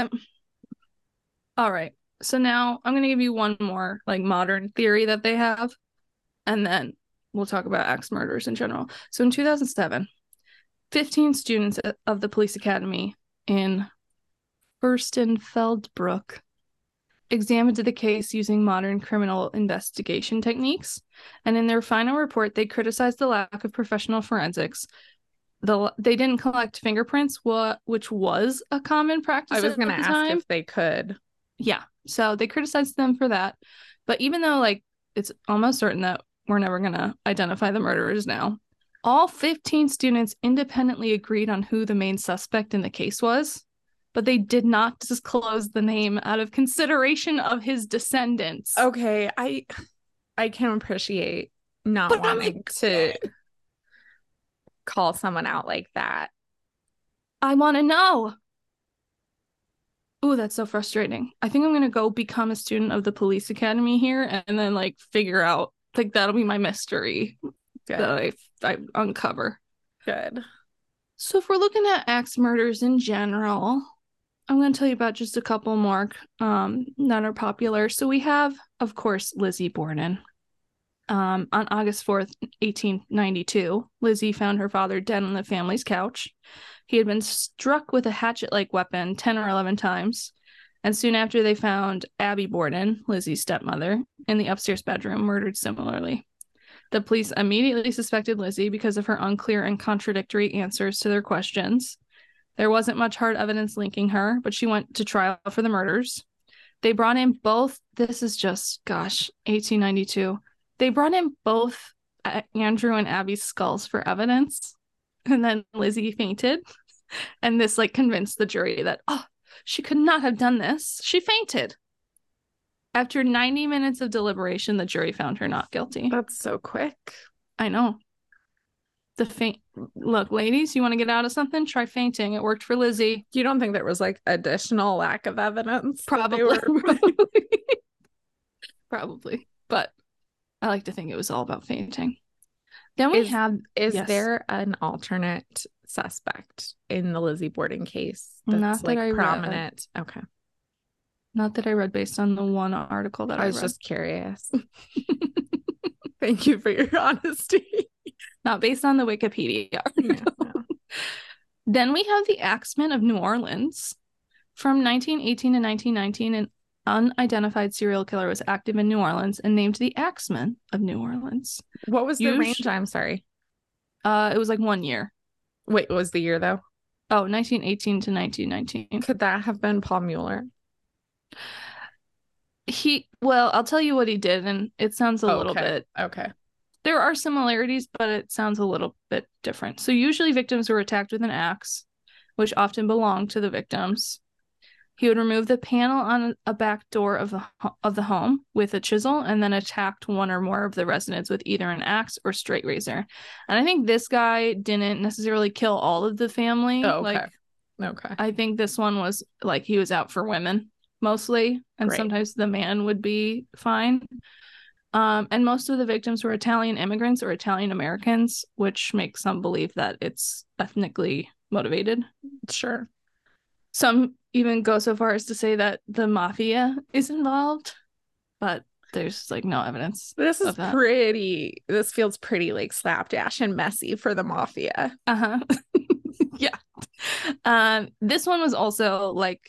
All right. So now I'm going to give you one more like modern theory that they have, and then we'll talk about axe murders in general. So in 2007, 15 students of the police academy in Furstenfeldbruck examined the case using modern criminal investigation techniques. And in their final report, they criticized the lack of professional forensics. The, they didn't collect fingerprints, what which was a common practice. I was going to ask time. if they could. Yeah. So they criticized them for that. But even though like it's almost certain that we're never going to identify the murderers now, all 15 students independently agreed on who the main suspect in the case was, but they did not disclose the name out of consideration of his descendants. Okay, I I can appreciate not But wanting to call someone out like that. I want to know. Ooh, that's so frustrating. I think I'm going to go become a student of the police academy here and then like figure out like that'll be my mystery Good. that I I uncover. Good. So if we're looking at axe murders in general, I'm going to tell you about just a couple more um, that are popular. So we have, of course, Lizzie Borden. Um, on August 4th, 1892, Lizzie found her father dead on the family's couch. He had been struck with a hatchet like weapon 10 or 11 times. And soon after, they found Abby Borden, Lizzie's stepmother, in the upstairs bedroom, murdered similarly. The police immediately suspected Lizzie because of her unclear and contradictory answers to their questions. There wasn't much hard evidence linking her, but she went to trial for the murders. They brought in both, this is just, gosh, 1892. They brought in both uh, Andrew and Abby's skulls for evidence. And then Lizzie fainted. And this, like, convinced the jury that, oh, she could not have done this. She fainted. After 90 minutes of deliberation, the jury found her not guilty. That's so quick. I know. The faint look, ladies, you want to get out of something? Try fainting. It worked for Lizzie. You don't think there was like additional lack of evidence? Probably. were- Probably. Probably. But I like to think it was all about fainting. Then we Is- have Is Yes. there an alternate suspect in the Lizzie Borden case that's Not that like I read. prominent? Okay. not that I read based on the one article that I, I was read. just curious. Thank you for your honesty. not based on the Wikipedia article. Yeah, no. Then we have the Axemen of New Orleans. From 1918 to 1919, an unidentified serial killer was active in New Orleans and named the Axeman of New Orleans. What was the You range? sh- I'm sorry. Uh, it was like one year. Wait, what was the year though? Oh, 1918 to 1919. Could that have been Paul Mueller? He, well, I'll tell you what he did, and it sounds a little bit, Okay. there are similarities, but it sounds a little bit different. So, usually victims were attacked with an axe, which often belonged to the victims. He would remove the panel on a back door of the of the home with a chisel, and then attacked one or more of the residents with either an axe or straight razor. And I think this guy didn't necessarily kill all of the family. Oh, okay. Like Okay. I think this one was like he was out for women mostly, and Great. sometimes the man would be fine. Um, and most of the victims were Italian immigrants or Italian Americans, which makes some believe that it's ethnically motivated. Sure. Some even go so far as to say that the mafia is involved, but there's like no evidence. This is pretty. This feels pretty like slapdash and messy for the mafia. Uh-huh. yeah. Um, this one was also like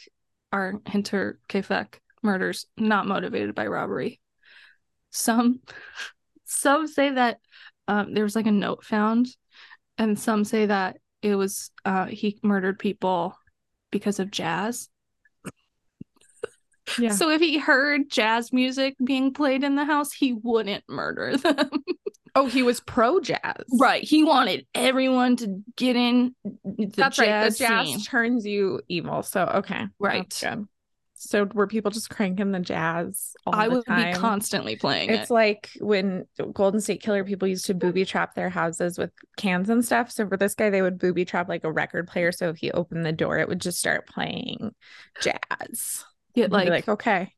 our Hinter Kefek murders, not motivated by robbery. Some some say that um there was like a note found, and some say that it was uh he murdered people because of jazz. Yeah. So if he heard jazz music being played in the house, he wouldn't murder them. Oh, he was pro jazz. right. He wanted everyone to get in the That's jazz right. The jazz scene. turns you evil. So okay. Right. That's good. So were people just cranking the jazz all I the would time? be constantly playing It's it. like when Golden State Killer people used to booby trap their houses with cans and stuff. So for this guy, they would booby trap like a record player. So if he opened the door, it would just start playing jazz. Get like, like okay,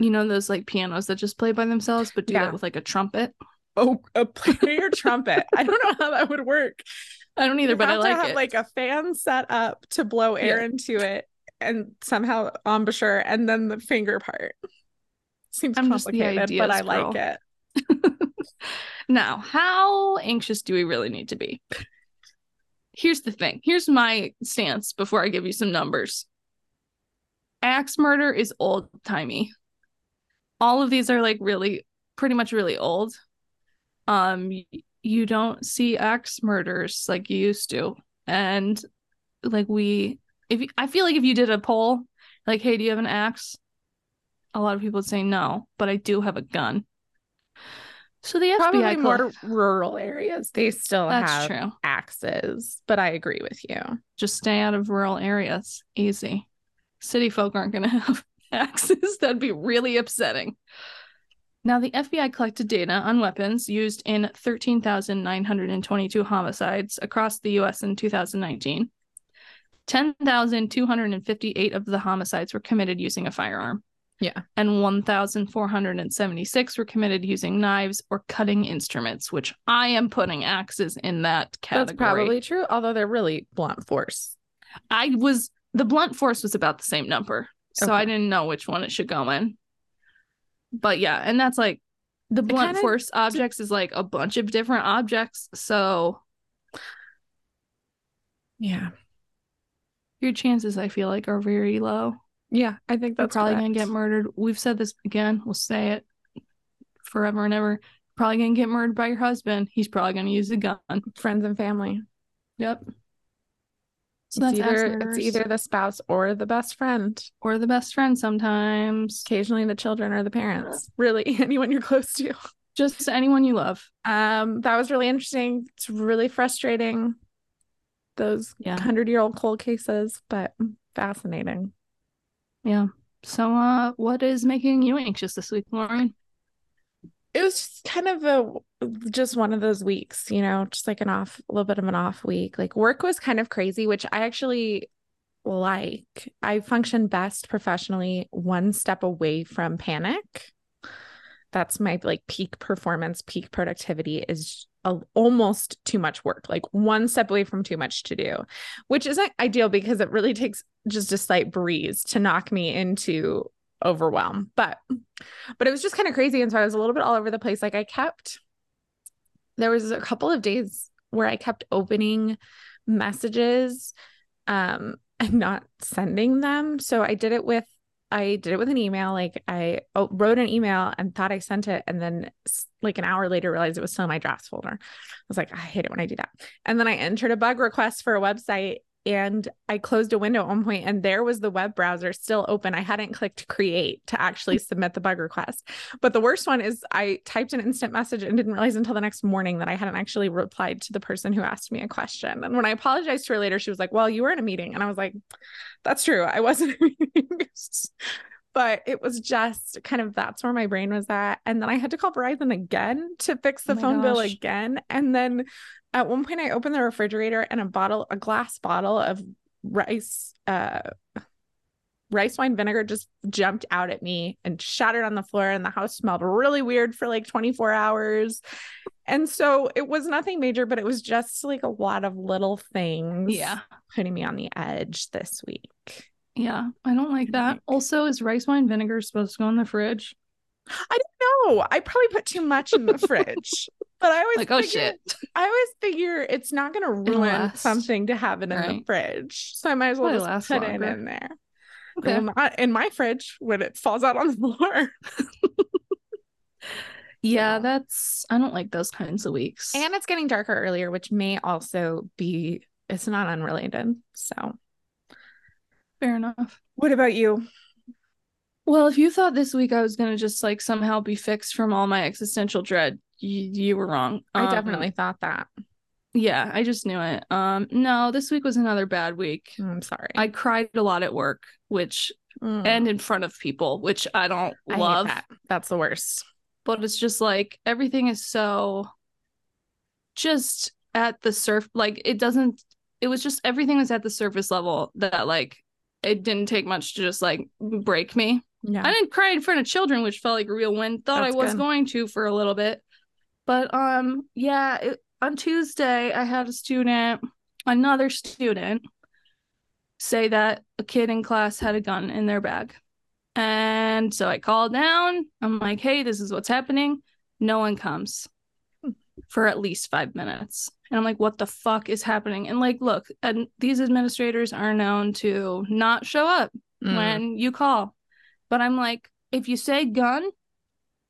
you know those like pianos that just play by themselves, but do Yeah. that with like a trumpet. oh, a player trumpet. I don't know how that would work. I don't either, You but I like have it. like a fan set up to blow air Yeah. into it, and somehow embouchure, and then the finger part. Seems I'm complicated, but I ideas like it. now, how anxious do we really need to be? Here's the thing. Here's my stance before I give you some numbers. Axe murder is old timey. All of these are like really, pretty much really old. Um, you don't see axe murders like you used to, and like we, if you, I feel like if you did a poll, like, hey, do you have an axe? A lot of people would say no, but I do have a gun. So the Probably FBI more col- rural areas. They still That's have true. axes, but I agree with you. Just stay out of rural areas. Easy. City folk aren't going to have axes. That'd be really upsetting. Now, the FBI collected data on weapons used in 13,922 homicides across the US in 2019. 10,258 of the homicides were committed using a firearm. Yeah. And 1,476 were committed using knives or cutting instruments, which I am putting axes in that category. That's probably true, although they're really blunt force. I was the blunt force was about the same number, so I didn't know which one it should go in. But yeah, and that's like the blunt kinda force objects is like a bunch of different objects, so Yeah. Your chances I feel like are very low. Yeah, I think You're that's probably gonna get murdered. We've said this again. We'll say it forever and ever. Probably gonna get murdered by your husband. He's probably gonna use a gun. friends and family. Yep. So it's either it's either the spouse or the best friend. or the best friend sometimes. Occasionally the children or the parents. Really, anyone you're close to. Just anyone you love. Um, that was really interesting. It's really frustrating. Those Yeah. hundred year old cold cases, but fascinating. Yeah. So uh what is making you anxious this week, Lorien? It was just kind of a just one of those weeks, you know, just like an off, a little bit of an off week. Like work was kind of crazy, which I actually like. I function best professionally one step away from panic. That's my like peak performance, peak productivity is a, almost too much work, like one step away from too much to do, which isn't ideal because it really takes just a slight breeze to knock me into overwhelm. But but it was just kind of crazy. And so I was a little bit all over the place. Like I kept there was a couple of days where I kept opening messages um and not sending them. So I did it with I did it with an email. Like I oh, wrote an email and thought I sent it, and then like an hour later realized it was still in my drafts folder. I was like, I hate it when I do that. And then I entered a bug request for a website, and I closed a window at one point, and there was the web browser still open. I hadn't clicked create to actually submit the bug request. But the worst one is I typed an instant message and didn't realize until the next morning that I hadn't actually replied to the person who asked me a question. And when I apologized to her later, she was like, Well, you were in a meeting. And I was like, That's true. I wasn't. but it was just kind of that's where my brain was at. And then I had to call Verizon again to fix the Oh phone bill again. And then at one point I opened the refrigerator and a bottle, a glass bottle of rice, uh, rice wine vinegar just jumped out at me and shattered on the floor and the house smelled really weird for like 24 hours and so it was nothing major but it was just like a lot of little things Yeah. putting me on the edge this week Yeah. I don't like that. Also, is rice wine vinegar supposed to go in the fridge? i don't know i probably put too much in the fridge but i always Like, oh shit. i always figure it's not going to ruin something to have it in the fridge so i might as well just put it in there Okay. Not in my fridge when it falls out on the floor Yeah, that's I don't like those kinds of weeks. And it's getting darker earlier, which may also be it's not unrelated. So, fair enough. what about you? Well, if you thought this week I was gonna just like somehow be fixed from all my existential dread, you, you were wrong. I Um, definitely thought that. Yeah, I just knew it. Um, no, this week was another bad week. I'm sorry. I cried a lot at work, which Mm. and in front of people, which I don't I hate love. that. That's the worst. But it's just like everything is so just at the surf like it doesn't it was just everything was at the surface level that like it didn't take much to just like break me. Yeah. I didn't cry in front of children, which felt like a real win. Thought That's I was good. going to for a little bit. But um yeah, it, on Tuesday I had a student, another student say that a kid in class had a gun in their bag. And so I called down. I'm like, "Hey, this is what's happening." No one comes for at least 5 minutes. And I'm like, "What the fuck is happening?" And like, look, and these administrators are known to not show up Mm. when you call. But I'm like, if you say gun,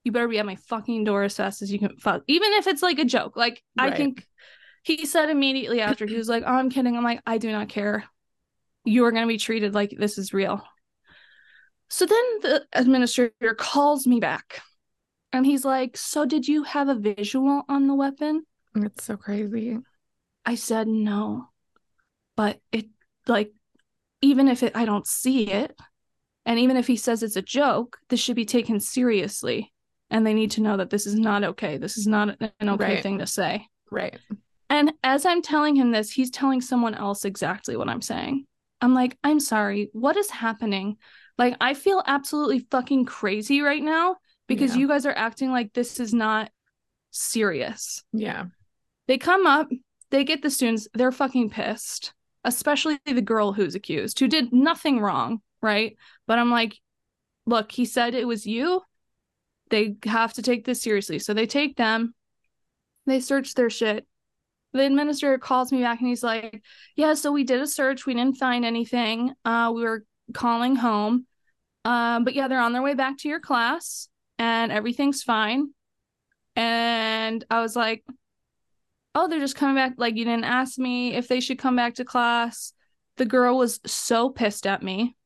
you better be at my fucking door as fast as you can. Fuck. Even if it's like a joke. Like, I think he said immediately after, he was like, oh, I'm kidding. I'm like, I do not care. You are going to be treated like this is real. So then the administrator calls me back and he's like, So did you have a visual on the weapon? It's so crazy. I said no. But it like even if it I don't see it, and even if he says it's a joke, this should be taken seriously. And they need to know that this is not okay. This is not an okay Right. thing to say. Right. And as I'm telling him this, he's telling someone else exactly what I'm saying. I'm like, I'm sorry, what is happening? Like, I feel absolutely fucking crazy right now because Yeah. you guys are acting like this is not serious. Yeah. They come up, they get the students, they're fucking pissed, especially the girl who's accused, who did nothing wrong, right? But I'm like, look, he said it was you. They have to take this seriously. So they take them, they search their shit. The administrator calls me back and he's like, Yeah, so we did a search. We didn't find anything. Uh, we were calling home. Um, but yeah, they're on their way back to your class and everything's fine. And I was like, oh, they're just coming back. Like, you didn't ask me if they should come back to class. The girl was so pissed at me.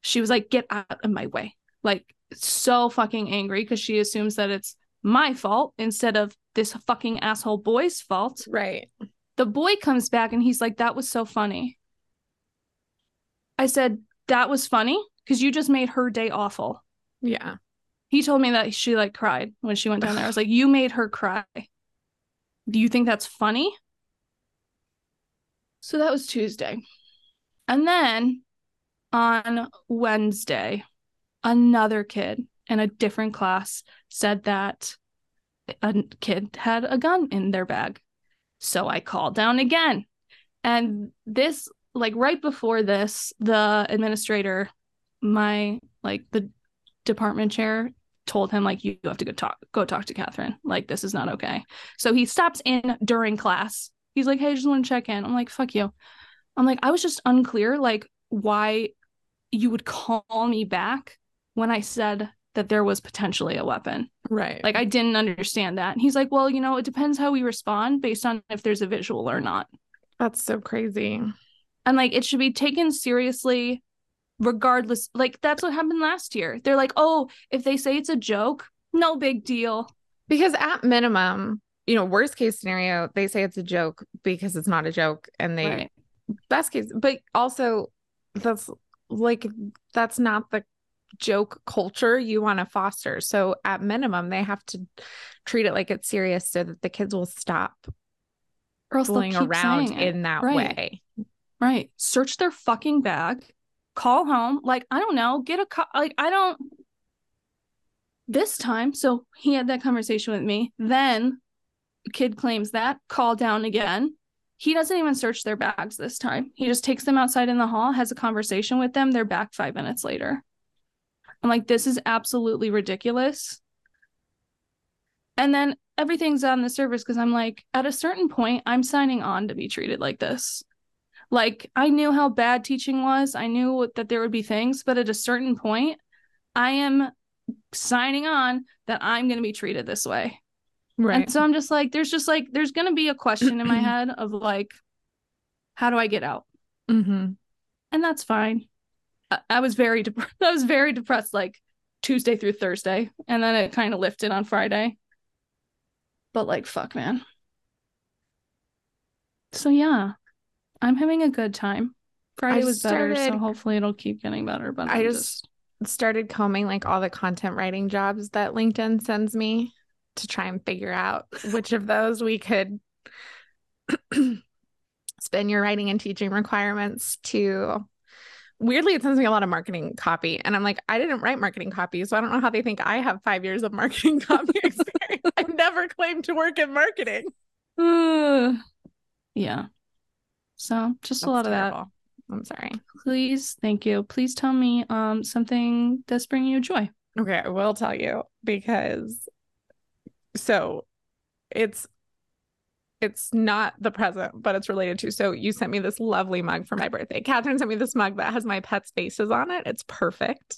She was like, get out of my way. Like, so fucking angry because she assumes that it's my fault instead of this fucking asshole boy's fault. Right. The boy comes back and he's like, that was so funny. I said, that was funny because you just made her day awful. Yeah. He told me that she like cried when she went down there. I was like, you made her cry. Do you think that's funny? So that was Tuesday. And then on Wednesday, another kid in a different class said that a kid had a gun in their bag. So I called down again. And this, like right before this, the administrator, my like the department chair told him like you have to go talk go talk to Katharine. Like this is not okay. So he stops in during class. He's like, Hey, I just want to check in. I'm like, fuck you. I'm like, I was just unclear like why you would call me back when I said that there was potentially a weapon. Right. Like I didn't understand that. And he's like, Well, you know, it depends how we respond based on if there's a visual or not. that's so crazy. And like it should be taken seriously regardless. Like that's what happened last year. They're like, oh, if they say it's a joke, no big deal. Because at minimum, you know, worst case scenario, they say it's a joke because it's not a joke. And they Right. best case, but also that's like that's not the joke culture you want to foster. So at minimum, they have to treat it like it's serious so that the kids will stop Or else fooling around in that Right. way. Right. Search their fucking bag, call home. Like, I don't know, get a co- like I don't this time. So he had that conversation with me. Then kid claims that, call down again. He doesn't even search their bags this time. He just takes them outside in the hall, has a conversation with them. They're back five minutes later. I'm like, this is absolutely ridiculous. And then everything's on the surface because I'm like, at a certain point, I'm signing on to be treated like this. Like, I knew how bad teaching was, I knew that there would be things, but at a certain point, I am signing on that I'm going to be treated this way. Right. And so I'm just like, there's just like, there's going to be a question in my head of like, how do I get out? mm-hmm. And that's fine. I, I was very, dep- I was very depressed like Tuesday through Thursday. And then it kind of lifted on Friday. But like, fuck, man. So yeah, I'm having a good time. Friday I was better, so hopefully it'll keep getting better. But I I'm just- started combing like all the content writing jobs that LinkedIn sends me to try and figure out which of those we could spin your writing and teaching requirements to. Weirdly, it sends me a lot of marketing copy. And I'm like, I didn't write marketing copy. So I don't know how they think I have five years of marketing copy experience. I've never claimed to work in marketing. Yeah. So just a That's lot of that. I'm sorry. Please, thank you. Please tell me um something that's bringing you joy. Okay, I will tell you because so it's it's not the present, but it's related to. So you sent me this lovely mug for my birthday. Katharine sent me this mug that has my pet's faces on it. It's perfect.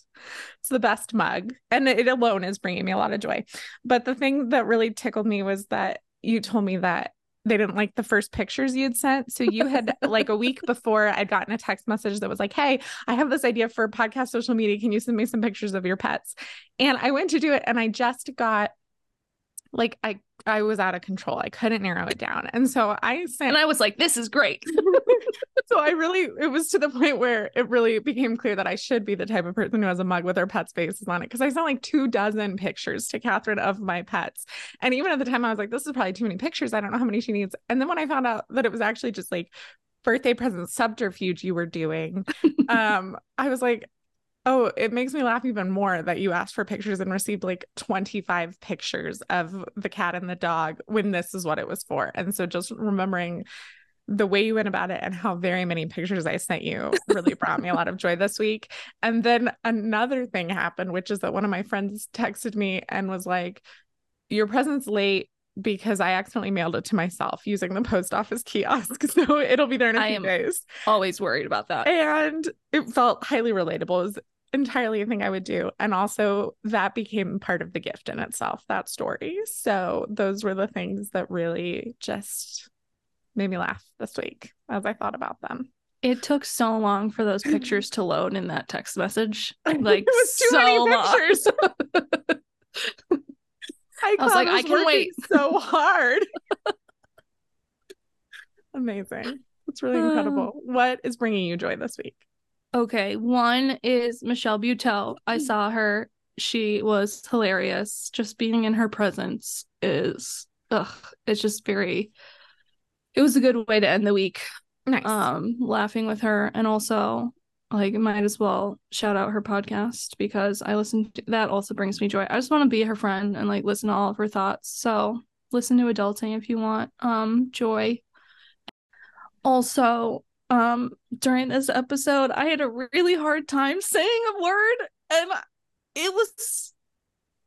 It's the best mug. And it alone is bringing me a lot of joy. But the thing that really tickled me was that you told me that they didn't like the first pictures you'd sent. So you had like a week before I'd gotten a text message that was like, Hey, I have this idea for podcast social media. Can you send me some pictures of your pets? And I went to do it and I just got like I I was out of control. I couldn't narrow it down. And so I sent And I was like, this is great. so I really it was to the point where it really became clear that I should be the type of person who has a mug with their pets' faces on it. Cause I sent like two dozen pictures to Katharine of my pets. And even at the time I was like, this is probably too many pictures. I don't know how many she needs. And then when I found out that it was actually just like birthday present subterfuge you were doing, um, I was like, Oh, it makes me laugh even more that you asked for pictures and received like 25 pictures of the cat and the dog when this is what it was for. And so just remembering the way you went about it and how very many pictures I sent you really brought me a lot of joy this week. And then another thing happened, which is that one of my friends texted me and was like, Your present's late because I accidentally mailed it to myself using the post office kiosk. So it'll be there in a I few days. Always worried about that. And it felt highly relatable. It was entirely a thing I would do. And also that became part of the gift in itself, that story. So those were the things that really just made me laugh this week as I thought about them. It took so long for those pictures to load in that text message. Like it was too so many long. pictures. I, was like, I can wait. so hard. Amazing. It's really incredible. What is bringing you joy this week? Okay, one is Michelle Buteau. I saw her. She was hilarious. Just being in her presence is ugh, it's just very it was a good way to end the week. Nice. Um laughing with her and also like might as well shout out her podcast because I listen to that also brings me joy. I just want to be her friend and like listen to all of her thoughts. So listen to adulting if you want um joy. Also, um during this episode i had a really hard time saying a word and it was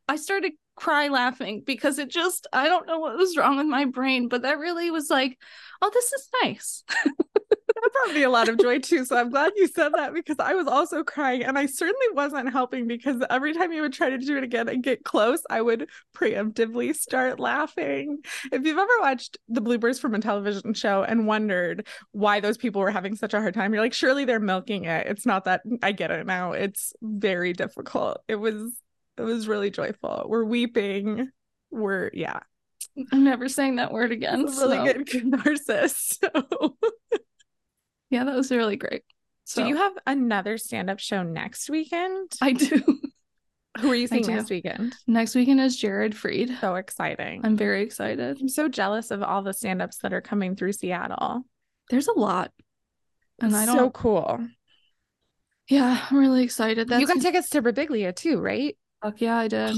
i started cry laughing because it just i don't know what was wrong with my brain but that really was like oh this is nice brought me a lot of joy too. So I'm glad you said that because I was also crying and I certainly wasn't helping because every time you would try to do it again and get close, I would preemptively start laughing. If you've ever watched the bloopers from a television show and wondered why those people were having such a hard time, you're like, surely they're milking it. It's not that I get it now. It's very difficult. It was it was really joyful. We're weeping. We're yeah. i'm never saying that word again It's a really so- good catharsis. So yeah that was really great so Do you have another stand-up show next weekend? i do Who are you seeing next weekend? next weekend is Jared Freid So exciting. i'm very excited I'm so jealous of all the stand-ups that are coming through Seattle. there's a lot and i so don't so cool. yeah i'm really excited that's you got tickets to Brabiglia too, right? fuck yeah i did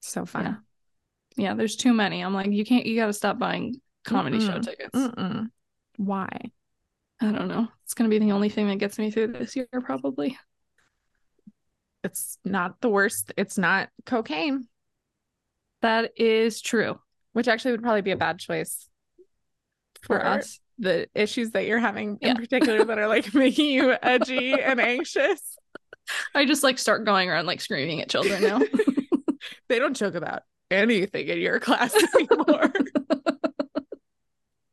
So fun. yeah there's too many i'm like you can't you gotta stop buying comedy show Mm-mm. tickets Mm-mm. Why? i don't know it's gonna be the only thing that gets me through this year probably It's not the worst. It's not cocaine, that is true which actually would probably be a bad choice for us The issues that you're having in Yeah. particular that are like making you edgy and anxious. i just like start going around like screaming at children now They don't joke about anything in your class anymore.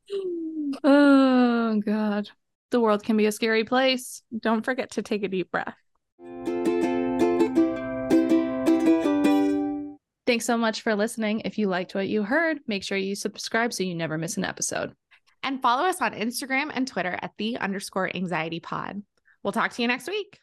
oh god the world can be a scary place don't forget to take a deep breath. thanks so much for listening if you liked what you heard make sure you subscribe so you never miss an episode and follow us on Instagram and Twitter at the underscore anxiety pod. We'll talk to you next week.